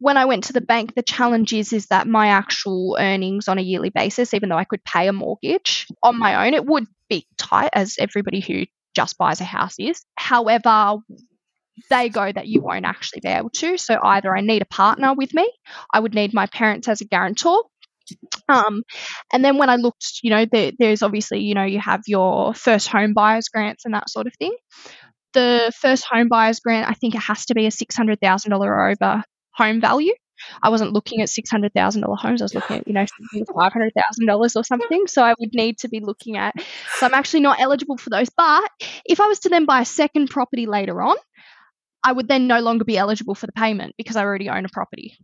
when I went to the bank, the challenge is is that my actual earnings on a yearly basis, even though I could pay a mortgage on my own, it would tight as everybody who just buys a house is. However, they go that you won't actually be able to. So either I need a partner with me, I would need my parents as a guarantor. Um, and then when I looked, you know, there, there's obviously, you know, you have your first home buyers grants and that sort of thing. The first home buyers grant, I think it has to be a $600,000 or over home value. I wasn't looking at six hundred thousand dollar homes. I was looking at you know five hundred thousand dollars or something. So I would need to be looking at. So I'm actually not eligible for those. But if I was to then buy a second property later on, I would then no longer be eligible for the payment because I already own a property.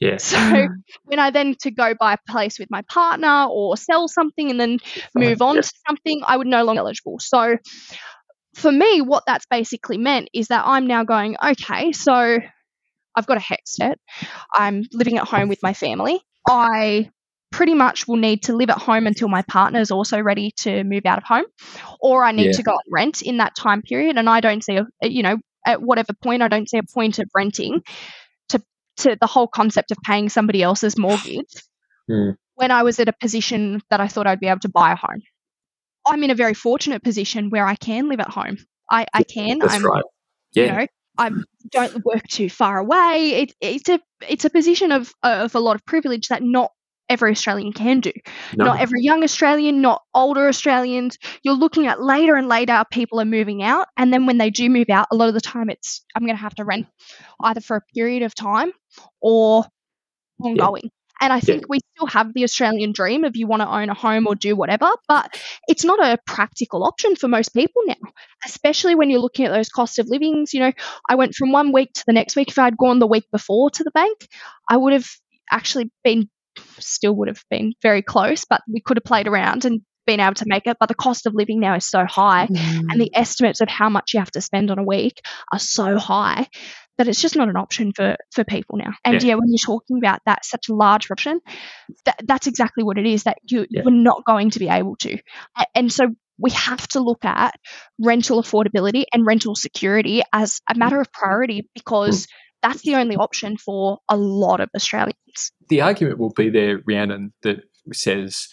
Yeah.
So when I then to go buy a place with my partner or sell something and then move on yeah. to something, I would no longer eligible. So for me, what that's basically meant is that I'm now going, okay, so I've got a HECS debt. I'm living at home with my family. I pretty much will need to live at home until my partner is also ready to move out of home, or I need yeah. to go rent in that time period. And I don't see, a, you know, at whatever point, I don't see a point of renting to to the whole concept of paying somebody else's mortgage. Mm. When I was at a position that I thought I'd be able to buy a home, I'm in a very fortunate position where I can live at home I, I can.
That's
I'm,
right. Yeah.
You know, I don't work too far away. It, it's a it's a position of of a lot of privilege that not every Australian can do.
No.
Not every young Australian, not older Australians. You're looking at later and later people are moving out. And then when they do move out, a lot of the time it's, I'm going to have to rent either for a period of time or ongoing. And I think we still have the Australian dream of you want to own a home or do whatever, but it's not a practical option for most people now, especially when you're looking at those cost of livings. You know, I went from one week to the next week. If I'd gone the week before to the bank, I would have actually been, still would have been very close, but we could have played around and been able to make it. But the cost of living now is so high,
Mm.
and the estimates of how much you have to spend on a week are so high that it's just not an option for for people now. And
Yeah.
yeah, when you're talking about that such a large option, that, that's exactly what it is that you
Yeah.
you're not going to be able to. And so we have to look at rental affordability and rental security as a matter of priority because hmm. that's the only option for a lot of Australians.
the argument will be there, Rhiannon, that says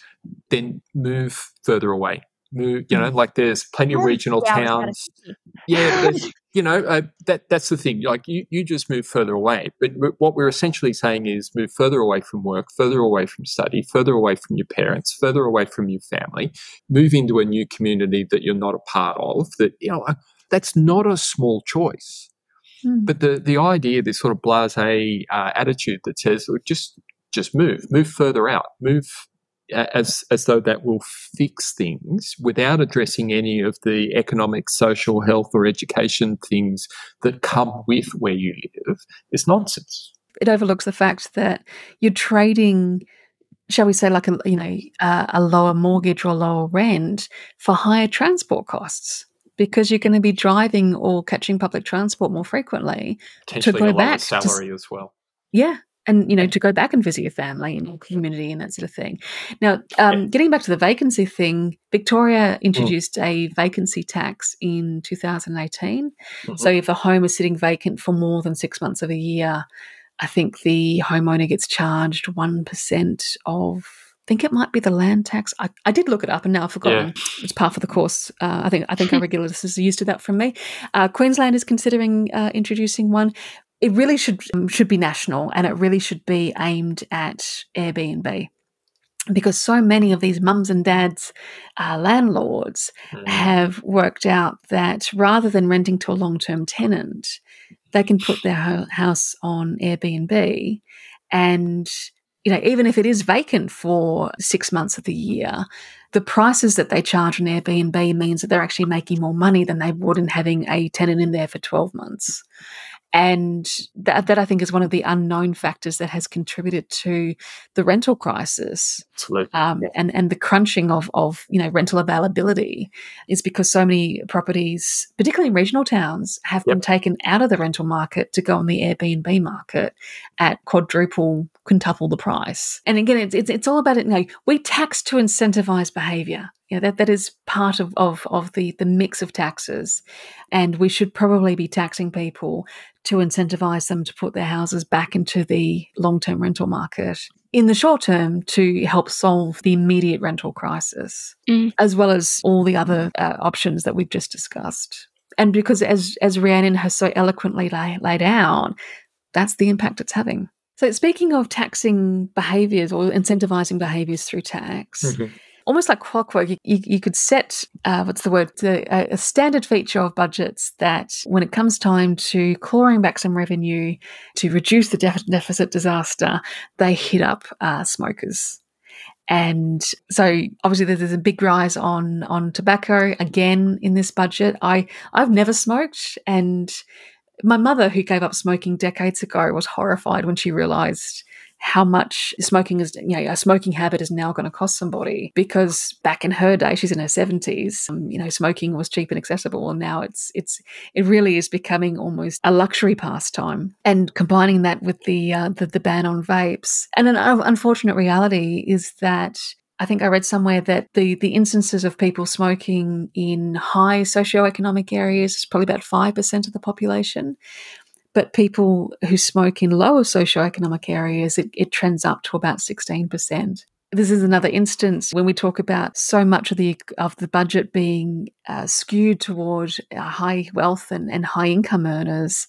then move further away. Move, you know, hmm. like there's plenty of regional
two hours out of
towns. Yeah, there's, you know, uh, that that's the thing. Like you, you just move further away. But what we're essentially saying is move further away from work, further away from study, further away from your parents, further away from your family. Move into a new community that you're not a part of. That you know, uh, that's not a small choice.
Mm.
But the the idea, this sort of blasé uh, attitude that says, Look, just just move, move further out, move as as though that will fix things without addressing any of the economic, social, health, or education things that come with where you live is nonsense.
it overlooks the fact that you're trading shall we say like a you know uh, a lower mortgage or lower rent for higher transport costs because you're going to be driving or catching public transport more frequently
Potentially
go
a
back to
salary as well.
yeah and you know to go back and visit your family and your community and that sort of thing now um, getting back to the vacancy thing victoria introduced a vacancy tax in 2018
Mhm.
so if a home is sitting vacant for more than six months of a year, I think the homeowner gets charged 1% of, I think it might be the land tax. I, I did look it up and now I've forgotten. It's part of the course. Uh, I think I think our regular listeners are used to that from me. Uh, Queensland is considering uh, introducing one. It really should um, should be national and it really should be aimed at Airbnb. Because so many of these mums and dads, uh, landlords,
Mm.
have worked out that rather than renting to a long term tenant, they can put their ho- house on Airbnb. And, you know, even if it is vacant for six months of the year, the prices that they charge on Airbnb means that they're actually making more money than they would in having a tenant in there for 12 months. And that, that I think is one of the unknown factors that has contributed to the rental crisis
Absolutely.
um, and and the crunching of of you know rental availability is because so many properties, particularly in regional towns, have been taken out of the rental market to go on the Airbnb market at quadruple, quintuple the price. And again, it's it's, it's all about it. You know, we tax to incentivize behaviour. You know, that that is part of of of the the mix of taxes, and we should probably be taxing people to incentivize them to put their houses back into the long term rental market in the short term to help solve the immediate rental crisis,
Mm.
as well as all the other uh, options that we've just discussed. And because, as as Rhiannon has so eloquently lay, laid out, that's the impact it's having. So, speaking of taxing behaviours or incentivizing behaviours through tax,
Mhm.
Almost like clockwork, you, you, could set uh, what's the word a, a standard feature of budgets that when it comes time to clawing back some revenue to reduce the def- deficit disaster, they hit up uh, smokers. And so obviously there's, there's a big rise on on tobacco again in this budget. I I've never smoked and my mother who gave up smoking decades ago was horrified when she realized how much smoking is you know a smoking habit is now going to cost somebody. Because back in her day she's in her 70s um, you know smoking was cheap and accessible. And now it's it's it really is becoming almost a luxury pastime. And combining that with the uh, the, the ban on vapes. And an unfortunate reality is that I think I read somewhere that the the instances of people smoking in high socioeconomic areas is probably about five percent of the population, but people who smoke in lower socioeconomic areas, it, it trends up to about sixteen percent. this is another instance when we talk about so much of the of the budget being uh, skewed toward uh, high wealth and, and high income earners.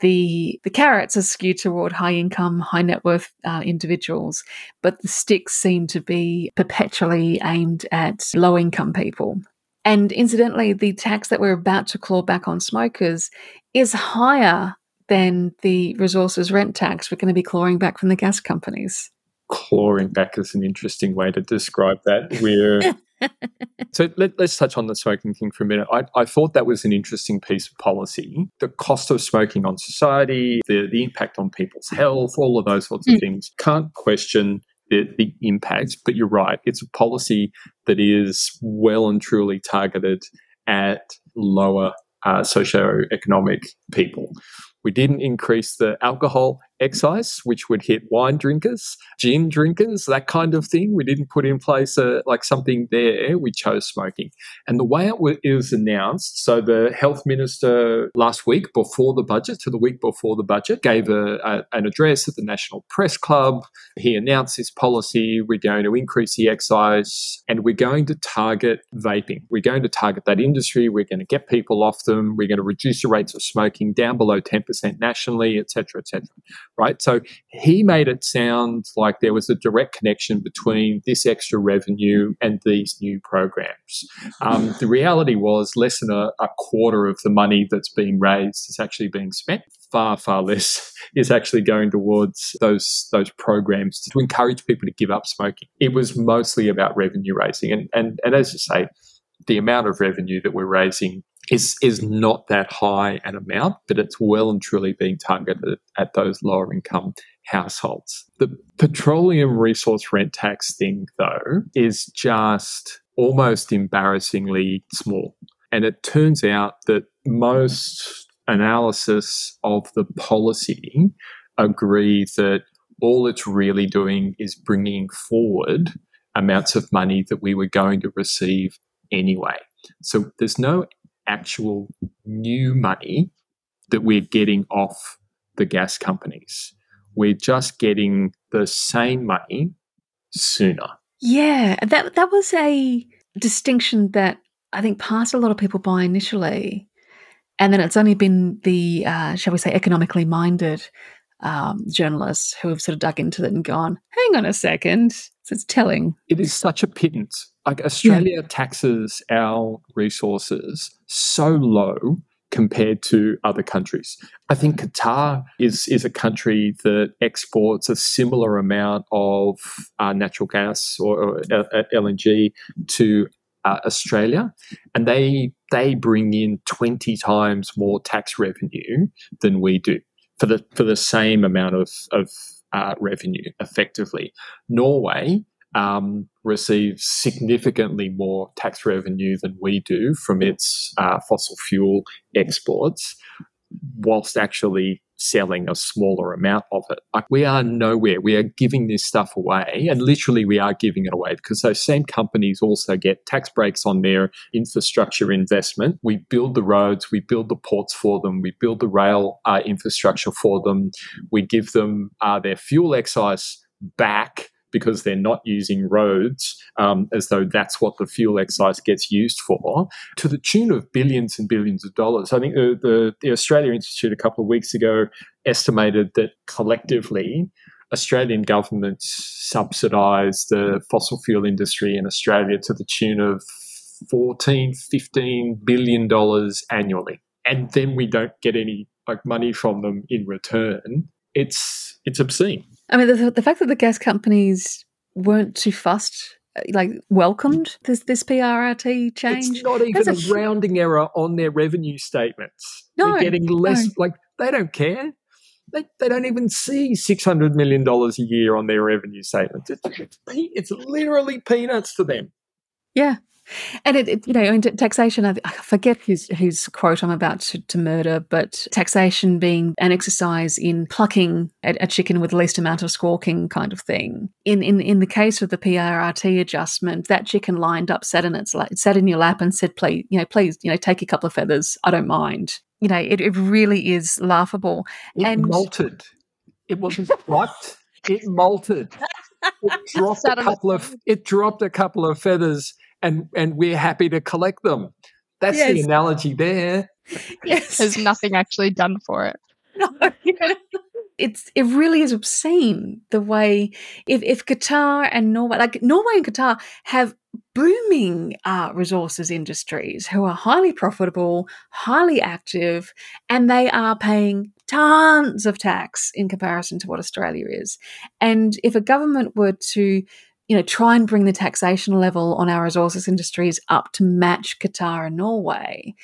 The the carrots are skewed toward high income, high net worth uh, individuals, but the sticks seem to be perpetually aimed at low income people. And incidentally, the tax that we're about to claw back on smokers is higher than the resources rent tax we're going to be clawing back from the gas companies
clawing back is an interesting way to describe that. We're so let, us touch on the smoking thing for a minute. I, I, thought that was an interesting piece of policy. The cost of smoking on society, the, the impact on people's health, all of those sorts of mm. things. Can't question the, the impact, but you're right. It's a policy that is well and truly targeted at lower uh, socioeconomic people. We didn't increase the alcohol excise, which would hit wine drinkers, gin drinkers, that kind of thing. We didn't put in place a, like something there. We chose smoking. And the way it, was announced, so the health minister last week before the budget, to the week before the budget, gave a, a, an address at the National Press Club. He announced this policy. We're going to increase the excise and we're going to target vaping. We're going to target that industry. We're going to get people off them. We're going to reduce the rates of smoking down below 10% nationally, etc., etc right? So he made it sound like there was a direct connection between this extra revenue and these new programs. Um, the reality was less than a, a quarter of the money that's being raised is actually being spent. Far, far less is actually going towards those those programs to encourage people to give up smoking. It was mostly about revenue raising, and and and as you say, the amount of revenue that we're raising is is not that high an amount, but it's well and truly being targeted at those lower income households. The petroleum resource rent tax thing, though, is just almost embarrassingly small. And it turns out that most analysis of the policy agree that all it's really doing is bringing forward amounts of money that we were going to receive anyway. So there's no actual new money that we're getting off the gas companies. We're just getting the same money sooner.
Yeah, that that was a distinction that I think passed a lot of people by initially, and then it's only been the uh, shall we say economically minded um, journalists who have sort of dug into it and gone, "Hang on a second, it's telling."
It is such a pittance like Australia yeah. taxes our resources so low compared to other countries. I think Qatar is is a country that exports a similar amount of uh, natural gas or, or uh, LNG to uh, Australia, and they they bring in twenty times more tax revenue than we do for the for the same amount of of uh, revenue effectively. Norway um, receives significantly more tax revenue than we do from its uh, fossil fuel exports, whilst actually selling a smaller amount of it. Like we are nowhere. We are giving this stuff away, and literally we are giving it away because those same companies also get tax breaks on their infrastructure investment. We build the roads, we build the ports for them, we build the rail uh, infrastructure for them, we give them uh, their fuel excise back because they're not using roads um, as though that's what the fuel excise gets used for, to the tune of billions and billions of dollars. I think the, the, the Australia Institute a couple of weeks ago estimated that collectively, Australian governments subsidise the fossil fuel industry in Australia to the tune of 14, 15 billion dollars annually. And then we don't get any like money from them in return. It's it's obscene.
I mean, the, the fact that the gas companies weren't too fussed uh, like welcomed this this PRRT change.
It's not even a, a, rounding error on their revenue statements. No, They're getting less. No. Like they don't care. They, they don't even see six hundred million dollars a year on their revenue statements. It's, it's, it's literally peanuts to them.
Yeah, and it, it, you know, in taxation, I, forget whose whose quote I'm about to, to, murder, but taxation being an exercise in plucking a, a, chicken with the least amount of squawking, kind of thing. In in in the case of the PRRT adjustment, that chicken lined up, sat in its sat in your lap, and said, "Please, you know, please, you know, take a couple of feathers. I don't mind." You know, it, it really is laughable.
It
and
malted. It wasn't plucked. It malted. it dropped a couple of it dropped a couple of feathers, and and we're happy to collect them. That's yes. the analogy there.
Yes, there's nothing actually done for it. No,
it's it really is obscene the way if if Qatar and Norway like Norway and Qatar have booming uh, resources industries who are highly profitable, highly active, and they are paying tons of tax in comparison to what Australia is. And if a government were to you know, try and bring the taxation level on our resources industries up to match Qatar and Norway,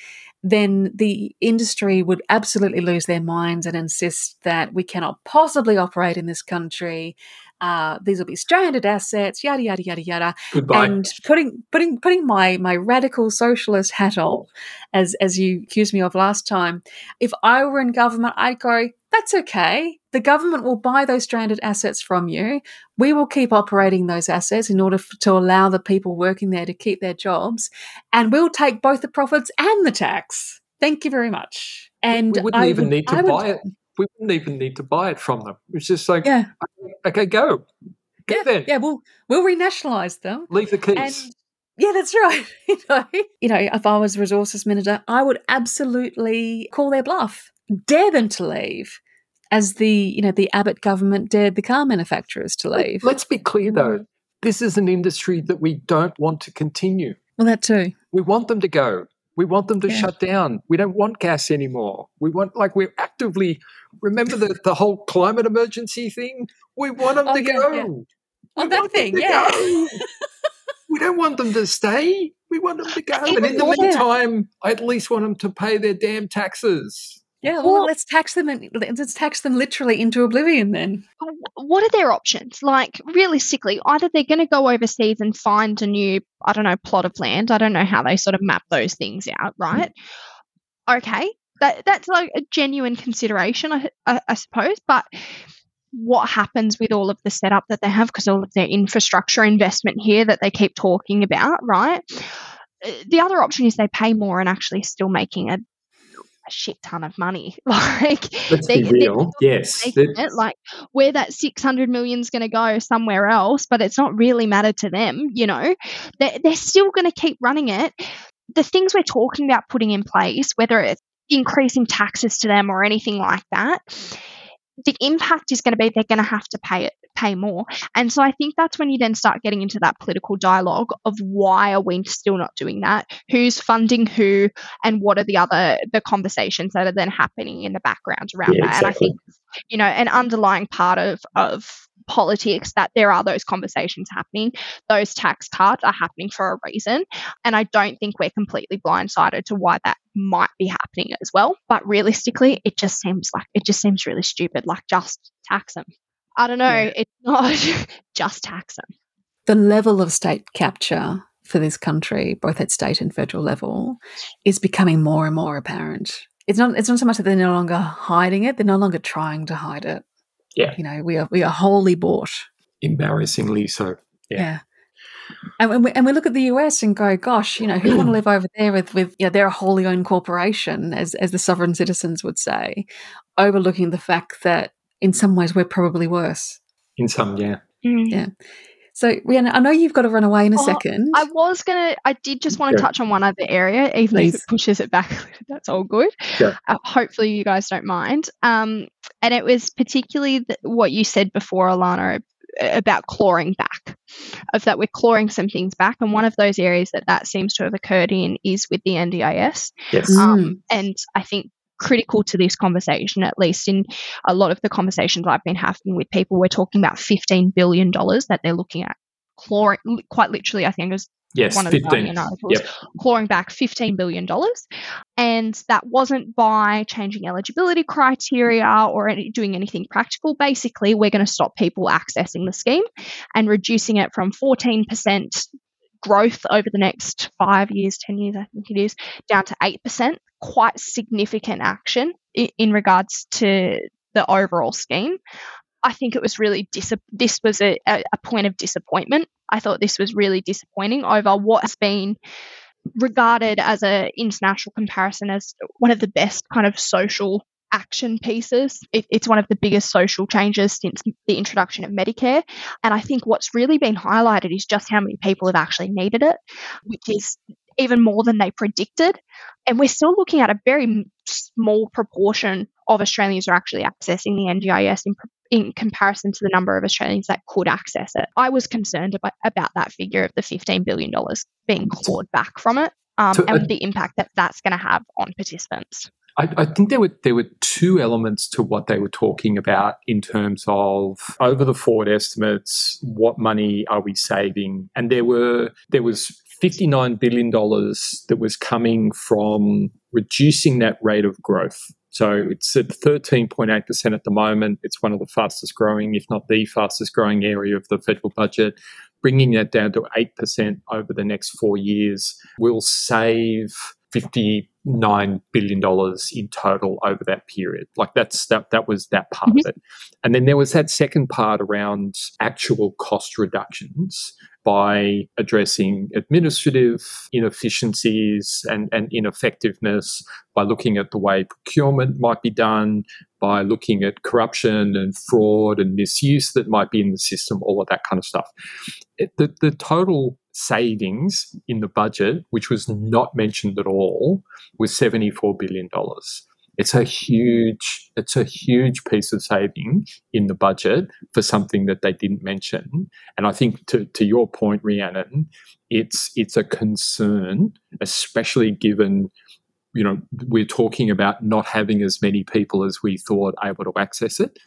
then the industry would absolutely lose their minds and insist that we cannot possibly operate in this country. Uh, these will be stranded assets, yada yada yada yada.
Goodbye.
And putting putting putting my my radical socialist hat on, as as you accused me of last time. If I were in government, I'd go, that's okay. The government will buy those stranded assets from you. We will keep operating those assets in order to allow the people working there to keep their jobs. And we'll take both the profits and the tax. Thank you very much. And
we wouldn't I even would, need to buy it. We wouldn't even need to buy it from them. It's just like, yeah. okay, go. Go
yeah,
then.
Yeah, we'll we'll renationalise them.
Leave the keys.
And, yeah, that's right. you know, you know, if I was resources minister, I would absolutely call their bluff, dare them to leave, as the you know the Abbott government dared the car manufacturers to leave.
Let's be clear though, this is an industry that we don't want to continue.
Well, that too.
We want them to go. We want them to yeah. shut down. We don't want gas anymore. We want like we're actively remember the, the whole climate emergency thing? We want them oh, to yeah, go. Yeah.
On oh, that thing, yeah.
we don't want them to stay. We want them to go. and in the meantime, I at least want them to pay their damn taxes.
Yeah, well, let's tax them and let's tax them literally into oblivion then.
What are their options? Like realistically, either they're going to go overseas and find a new, I don't know, plot of land. I don't know how they sort of map those things out, right? Okay, that that's like a genuine consideration, I, I, I suppose, but what happens with all of the setup that they have because all of their infrastructure investment here that they keep talking about, right? Uh, the other option is they pay more and actually still making a a shit ton of money. Like,
let's they, be real. Yes,
it, like where that six hundred million is going to go somewhere else, but it's not really mattered to them. You know, they're, they're still going to keep running it. The things we're talking about putting in place, whether it's increasing taxes to them or anything like that, the impact is going to be they're going to have to pay it pay more. And so i think that's when you then start getting into that political dialogue of why are we still not doing that? Who's funding who and what are the other the conversations that are then happening in the background around yeah, that? Exactly. and i think you know an underlying part of of politics that there are those conversations happening. Those tax cuts are happening for a reason. And I don't think we're completely blindsided to why that might be happening as well. But realistically, it just seems like it just seems really stupid. Like just tax them. I don't know. Yeah. It's not just tax them.
The level of state capture for this country, both at state and federal level, is becoming more and more apparent. It's not it's not so much that they're no longer hiding it, they're no longer trying to hide it.
Yeah.
You know, we are we are wholly bought.
Embarrassingly so. Yeah.
yeah. And we, and we look at the US and go, gosh, you know, who want to live over there with, with you know, they're a wholly owned corporation, as, as the sovereign citizens would say, overlooking the fact that in some ways we're probably worse.
In some, yeah.
Mm. Yeah. So, Rhiannon, I know you've got to run away in a oh, second.
I was going to, I did just want to touch on one other area, even Please. if it pushes it back. That's all good.
Sure.
Uh, hopefully, you guys don't mind. Um, and it was particularly the, what you said before, Elana, about clawing back, of that we're clawing some things back. And one of those areas that that seems to have occurred in is with the NDIS.
Yes.
Um, mm. And I think critical to this conversation, at least in a lot of the conversations I've been having with people. We're talking about $15 billion that they're looking at clawing, quite literally, I think it was
yes,
one of
15.
the articles, yep. clawing back $15 billion. And that wasn't by changing eligibility criteria or any, doing anything practical. Basically, we're going to stop people accessing the scheme and reducing it from 14% growth over the next five years, 10 years, I think it is, down to 8% quite significant action in, in regards to the overall scheme. I think it was really dis- this was a, a point of disappointment. I thought this was really disappointing over what has been regarded as an international comparison as one of the best kind of social action pieces. It, it's one of the biggest social changes since the introduction of Medicare. And I think what's really been highlighted is just how many people have actually needed it, which is even more than they predicted. And we're still looking at a very small proportion of Australians are actually accessing the NDIS in, in comparison to the number of Australians that could access it. I was concerned about, about that figure of the $15 billion being clawed back from it um, so, uh, and the impact that that's going to have on participants.
I, I, think there were there were two elements to what they were talking about in terms of over the forward estimates, what money are we saving, and there were there was fifty nine billion dollars that was coming from reducing that rate of growth. So it's at thirteen point eight percent at the moment. It's one of the fastest growing, if not the fastest growing area of the federal budget. Bringing that down to eight percent over the next four years will save $59 billion in total over that period. Like that's that that was that part mm-hmm. of it. And then there was that second part around actual cost reductions by addressing administrative inefficiencies and, and ineffectiveness, by looking at the way procurement might be done, by looking at corruption and fraud and misuse that might be in the system, all of that kind of stuff. It, the, the total savings in the budget, which was mm-hmm. not mentioned at all, was $74 billion. It's a huge, it's a huge piece of saving in the budget for something that they didn't mention. And I think to, to your point, Rhiannon, it's it's a concern, especially given you know we're talking about not having as many people as we thought able to access it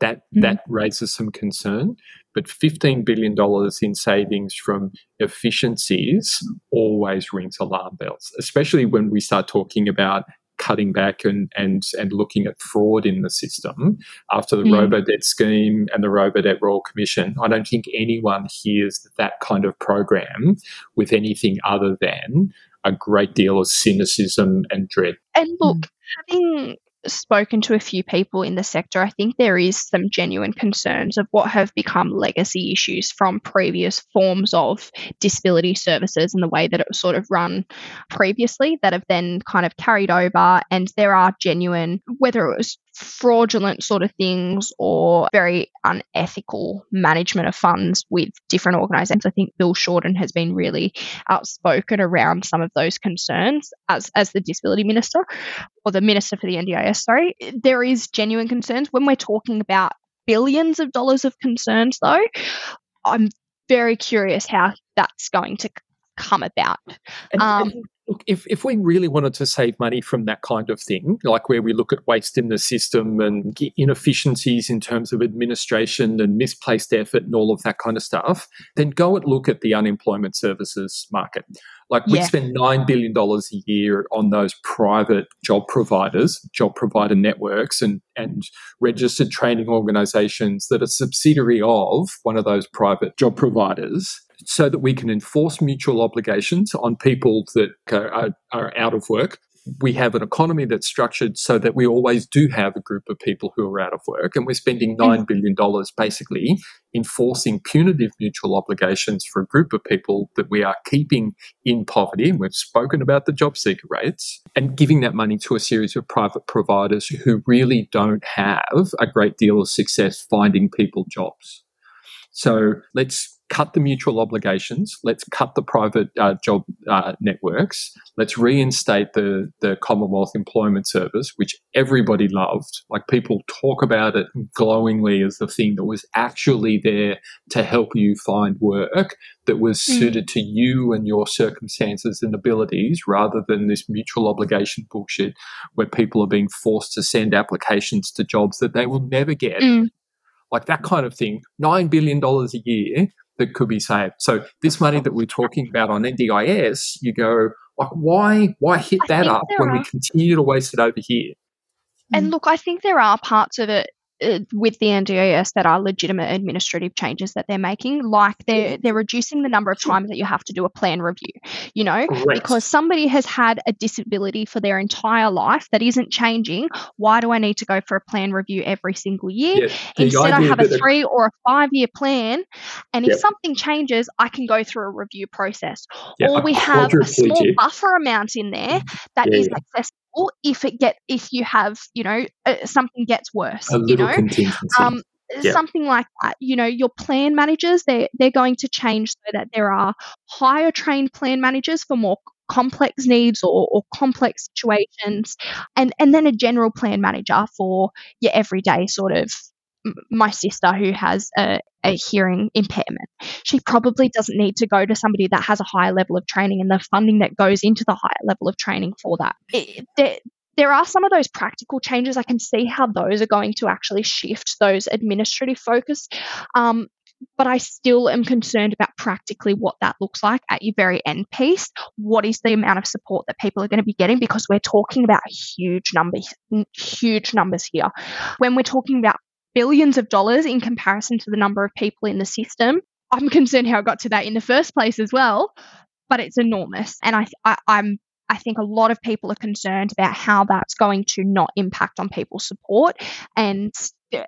that mm-hmm. that raises some concern but 15 billion dollars in savings from efficiencies always rings alarm bells especially when we start talking about cutting back and and and looking at fraud in the system after the mm. robo-debt scheme and the robo-debt royal commission i don't think anyone hears that kind of program with anything other than a great deal of cynicism and dread.
And look, mm. having spoken to a few people in the sector, I think there is some genuine concerns of what have become legacy issues from previous forms of disability services and the way that it was sort of run previously that have then kind of carried over. And there are genuine, whether it was fraudulent sort of things or very unethical management of funds with different organisations. I think Bill Shorten has been really outspoken around some of those concerns as, as the disability minister or the minister for the NDIS, sorry. There is genuine concerns when we're talking about billions of dollars of concerns though. I'm very curious how that's going to come about.
Um, look, if, if we really wanted to save money from that kind of thing, like where we look at waste in the system and inefficiencies in terms of administration and misplaced effort and all of that kind of stuff, then go and look at the unemployment services market. Like we yeah. spend $9 billion a year on those private job providers, job provider networks, and, and registered training organizations that are subsidiary of one of those private job providers so that we can enforce mutual obligations on people that are, are out of work. We have an economy that's structured so that we always do have a group of people who are out of work, and we're spending mm. $9 billion basically enforcing punitive mutual obligations for a group of people that we are keeping in poverty. And we've spoken about the JobSeeker rates and giving that money to a series of private providers who really don't have a great deal of success finding people jobs. So let's cut the mutual obligations. Let's cut the private uh, job uh, networks. Let's reinstate the, the Commonwealth Employment Service, which everybody loved. Like people talk about it glowingly as the thing that was actually there to help you find work that was mm. suited to you and your circumstances and abilities rather than this mutual obligation bullshit where people are being forced to send applications to jobs that they will never get. Mm like that kind of thing, $9 billion a year that could be saved. So this money that we're talking about on NDIS, you go, like, why, why hit that up when are. we continue to waste it over here?
And hmm. look, I think there are parts of it Uh, with the NDIS that are legitimate administrative changes that they're making, like they're they're reducing the number of times that you have to do a plan review. You know, Correct. because somebody has had a disability for their entire life that isn't changing. Why do I need to go for a plan review every single year? Yeah, Instead, I have a three or a five year plan, and if something changes, I can go through a review process. or we have a small buffer amount in there that is accessible if it get if you have you know uh, something gets worse. You know? Um, yeah. something like that. You know, your plan managers they they're going to change so that there are higher trained plan managers for more complex needs or, or complex situations, and and then a general plan manager for your everyday sort of my sister who has a, a, hearing impairment. She probably doesn't need to go to somebody that has a higher level of training and the funding that goes into the higher level of training for that. It, there, there are some of those practical changes. I can see how those are going to actually shift those administrative focus. Um, but I still am concerned about practically what that looks like at your very end piece. What is the amount of support that people are going to be getting? Because we're talking about huge numbers, huge numbers here. When we're talking about billions of dollars in comparison to the number of people in the system, I'm concerned how it got to that in the first place as well. But it's enormous, and I, I I'm I think a lot of people are concerned about how that's going to not impact on people's support and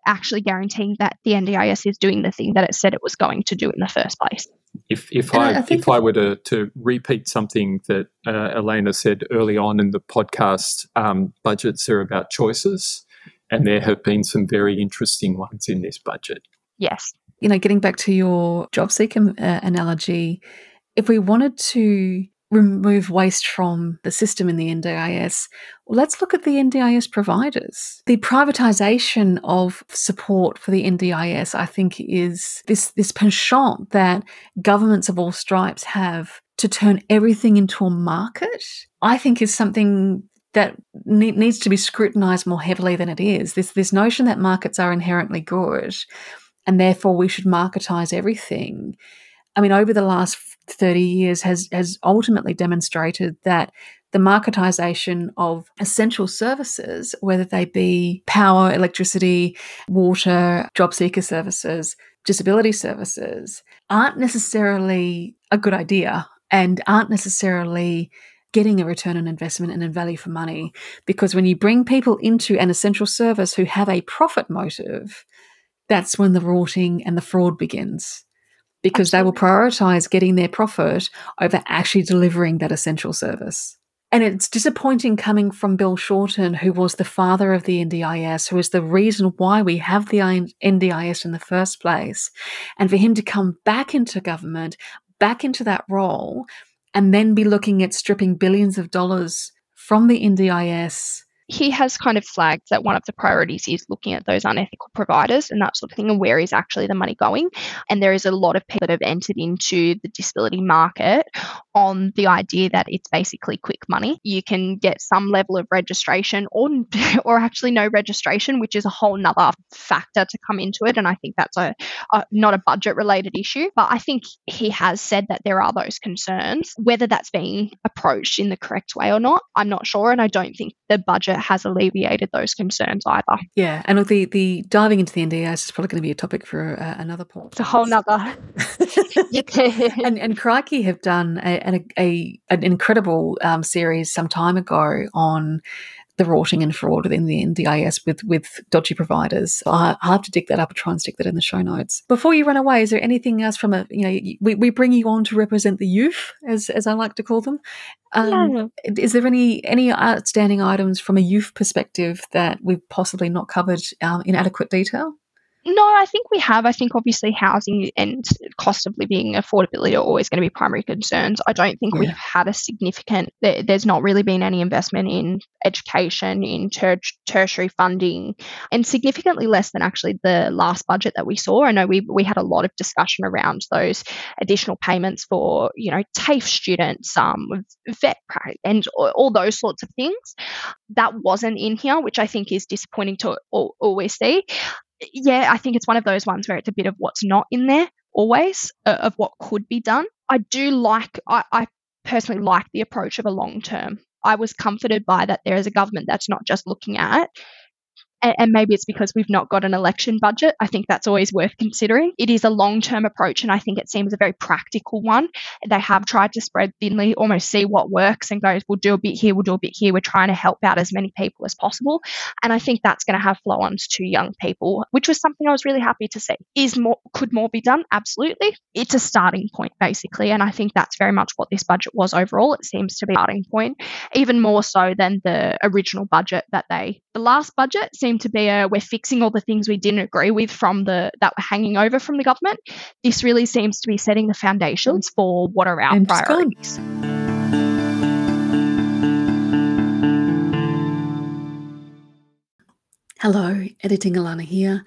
actually guaranteeing that the NDIS is doing the thing that it said it was going to do in the first place.
If, if I, I if I were to, to repeat something that uh, Elana said early on in the podcast, um, budgets are about choices, and there have been some very interesting ones in this budget.
Yes.
You know, getting back to your job seeker uh, analogy, if we wanted to remove waste from the system in the NDIS, well, let's look at the NDIS providers. The privatization of support for the NDIS, I think, is this, this penchant that governments of all stripes have to turn everything into a market, I think is something that ne- needs to be scrutinized more heavily than it is. This, this notion that markets are inherently good and therefore we should marketize everything. I mean, over the last 30 years has, has ultimately demonstrated that the marketization of essential services, whether they be power, electricity, water, job seeker services, disability services, aren't necessarily a good idea and aren't necessarily getting a return on investment and a value for money. Because when you bring people into an essential service who have a profit motive, that's when the rorting and the fraud begins because Absolutely. they will prioritize getting their profit over actually delivering that essential service. And it's disappointing coming from Bill Shorten, who was the father of the NDIS, who is the reason why we have the NDIS in the first place. And for him to come back into government, back into that role, and then be looking at stripping billions of dollars from the NDIS
he has kind of flagged that one of the priorities is looking at those unethical providers and that sort of thing and where is actually the money going. And there is a lot of people that have entered into the disability market on the idea that it's basically quick money. You can get some level of registration or or actually no registration, which is a whole nother factor to come into it. And I think that's a, a not a budget related issue. But I think he has said that there are those concerns. Whether that's being approached in the correct way or not, I'm not sure. And I don't think the budget has alleviated those concerns either.
Yeah, and the the diving into the NDIS is probably going to be a topic for uh, another podcast.
It's a whole nother.
and and Crikey have done a, a, a an incredible um, series some time ago on the rorting and fraud within the NDIS with with dodgy providers. I, will have to dig that up and try and stick that in the show notes. Before you run away, is there anything else from a you know we, we bring you on to represent the youth as as I like to call them. Um, yeah. Is there any any outstanding items from a youth perspective that we've possibly not covered um, in adequate detail?
No, I think we have. I think obviously housing and cost of living, affordability are always going to be primary concerns. I don't think yeah. we've had a significant, there, there's not really been any investment in education, in ter- tertiary funding, and significantly less than actually the last budget that we saw. I know we, we had a lot of discussion around those additional payments for, you know, TAFE students, um, VET, and all those sorts of things. That wasn't in here, which I think is disappointing to always see yeah, I think it's one of those ones where it's a bit of what's not in there always uh, of what could be done. I do like, I, I personally like the approach of a long term. I was comforted by that there is a government that's not just looking at and, and maybe it's because we've not got an election budget. I think that's always worth considering. It is a long term approach, and I think it seems a very practical one. They have tried to spread thinly, almost see what works and goes, we'll do a bit here, we'll do a bit here. We're trying to help out as many people as possible. And I think that's going to have flow ons to young people, which was something I was really happy to see. Is more could more be done? Absolutely. It's a starting point, basically. And I think that's very much what this budget was overall. It seems to be a starting point, even more so than the original budget that they the last budget to be a we're fixing all the things we didn't agree with from the that were hanging over from the government. This really seems to be setting the foundations for what are our priorities.
Hello, editing Elana here.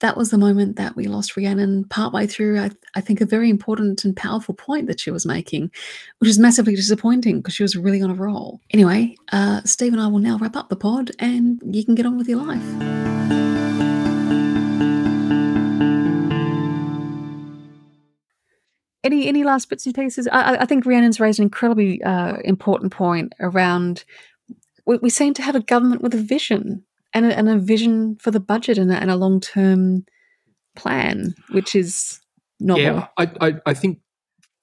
That was the moment that we lost Rhiannon partway through, I, I, think, a very important and powerful point that she was making, which is massively disappointing because she was really on a roll. Anyway, uh, Steve and I will now wrap up the pod and you can get on with your life. Any any last bits and pieces? I, I think Rhiannon's raised an incredibly uh, important point around we, we seem to have a government with a vision and a, and a vision for the budget and a, and a long term plan, which is novel.
Yeah, I, I, I think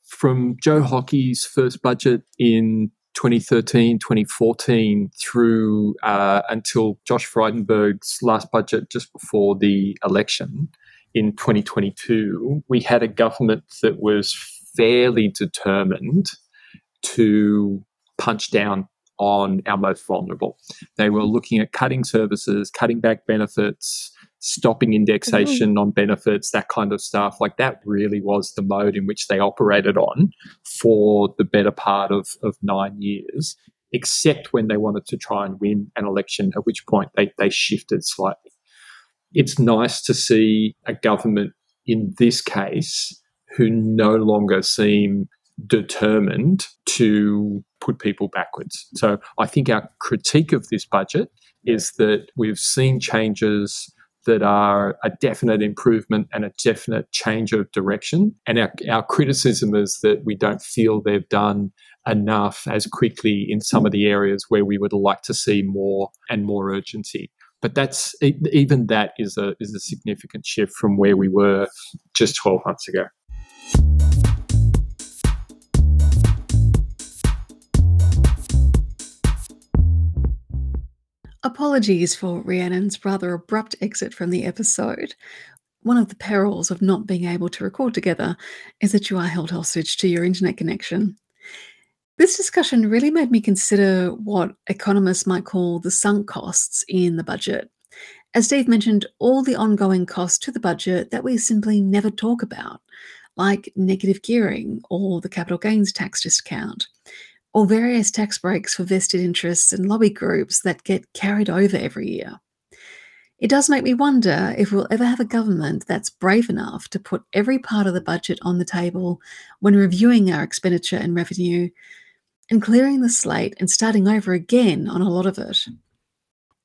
from Joe Hockey's first budget in 2013, 2014 through uh, until Josh Frydenberg's last budget just before the election in 2022, we had a government that was fairly determined to punch down on our most vulnerable. They were looking at cutting services, cutting back benefits, stopping indexation mm-hmm. on benefits, that kind of stuff. Like that really was the mode in which they operated on for the better part of, of nine years, except when they wanted to try and win an election, at which point they, they shifted slightly. It's nice to see a government in this case who no longer seem determined to put people backwards. So I think our critique of this budget is that we've seen changes that are a definite improvement and a definite change of direction. And our, our criticism is that we don't feel they've done enough as quickly in some of the areas where we would like to see more and more urgency. But that's even that is a is a significant shift from where we were just 12 months ago.
Apologies for Rhiannon's rather abrupt exit from the episode. One of the perils of not being able to record together is that you are held hostage to your internet connection. This discussion really made me consider what economists might call the sunk costs in the budget. As Dave mentioned, all the ongoing costs to the budget that we simply never talk about, like negative gearing or the capital gains tax discount or various tax breaks for vested interests and lobby groups that get carried over every year. It does make me wonder if we'll ever have a government that's brave enough to put every part of the budget on the table when reviewing our expenditure and revenue and clearing the slate and starting over again on a lot of it.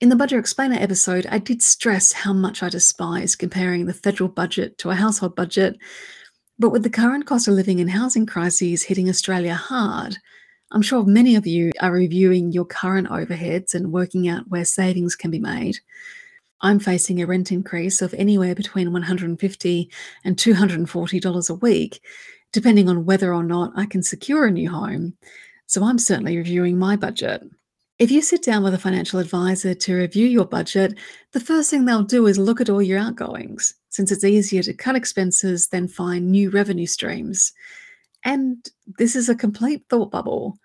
In the Budget Explainer episode, I did stress how much I despise comparing the federal budget to a household budget, but with the current cost of living and housing crises hitting Australia hard, I'm sure many of you are reviewing your current overheads and working out where savings can be made. I'm facing a rent increase of anywhere between 150 and $240 a week, depending on whether or not I can secure a new home. So I'm certainly reviewing my budget. If you sit down with a financial advisor to review your budget, the first thing they'll do is look at all your outgoings, since it's easier to cut expenses than find new revenue streams. And this is a complete thought bubble.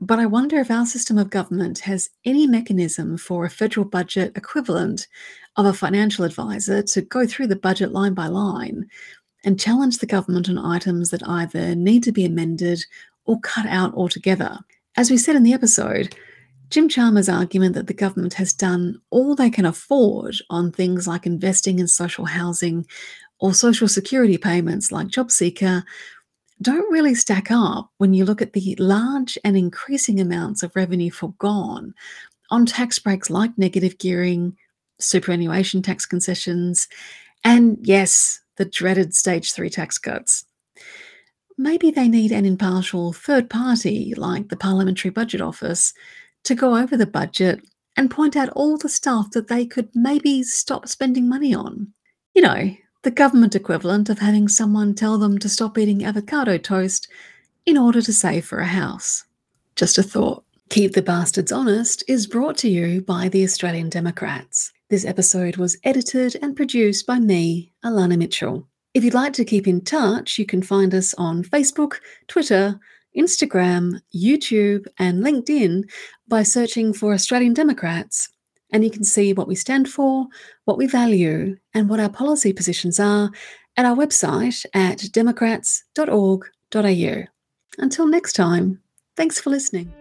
But I wonder if our system of government has any mechanism for a federal budget equivalent of a financial advisor to go through the budget line by line and challenge the government on items that either need to be amended or cut out altogether. As we said in the episode, Jim Chalmers' argument that the government has done all they can afford on things like investing in social housing or social security payments like JobSeeker don't really stack up when you look at the large and increasing amounts of revenue foregone on tax breaks like negative gearing, superannuation tax concessions, and yes, the dreaded stage three tax cuts. Maybe they need an impartial third party like the Parliamentary Budget Office to go over the budget and point out all the stuff that they could maybe stop spending money on. You know, the government equivalent of having someone tell them to stop eating avocado toast in order to save for a house. Just a thought. Keep the Bastards Honest is brought to you by the Australian Democrats. This episode was edited and produced by me, Elana Mitchell. If you'd like to keep in touch, you can find us on Facebook, Twitter, Instagram, YouTube, and LinkedIn by searching for Australian Democrats. And you can see what we stand for, what we value, and what our policy positions are at our website at democrats.org.au. Until next time, thanks for listening.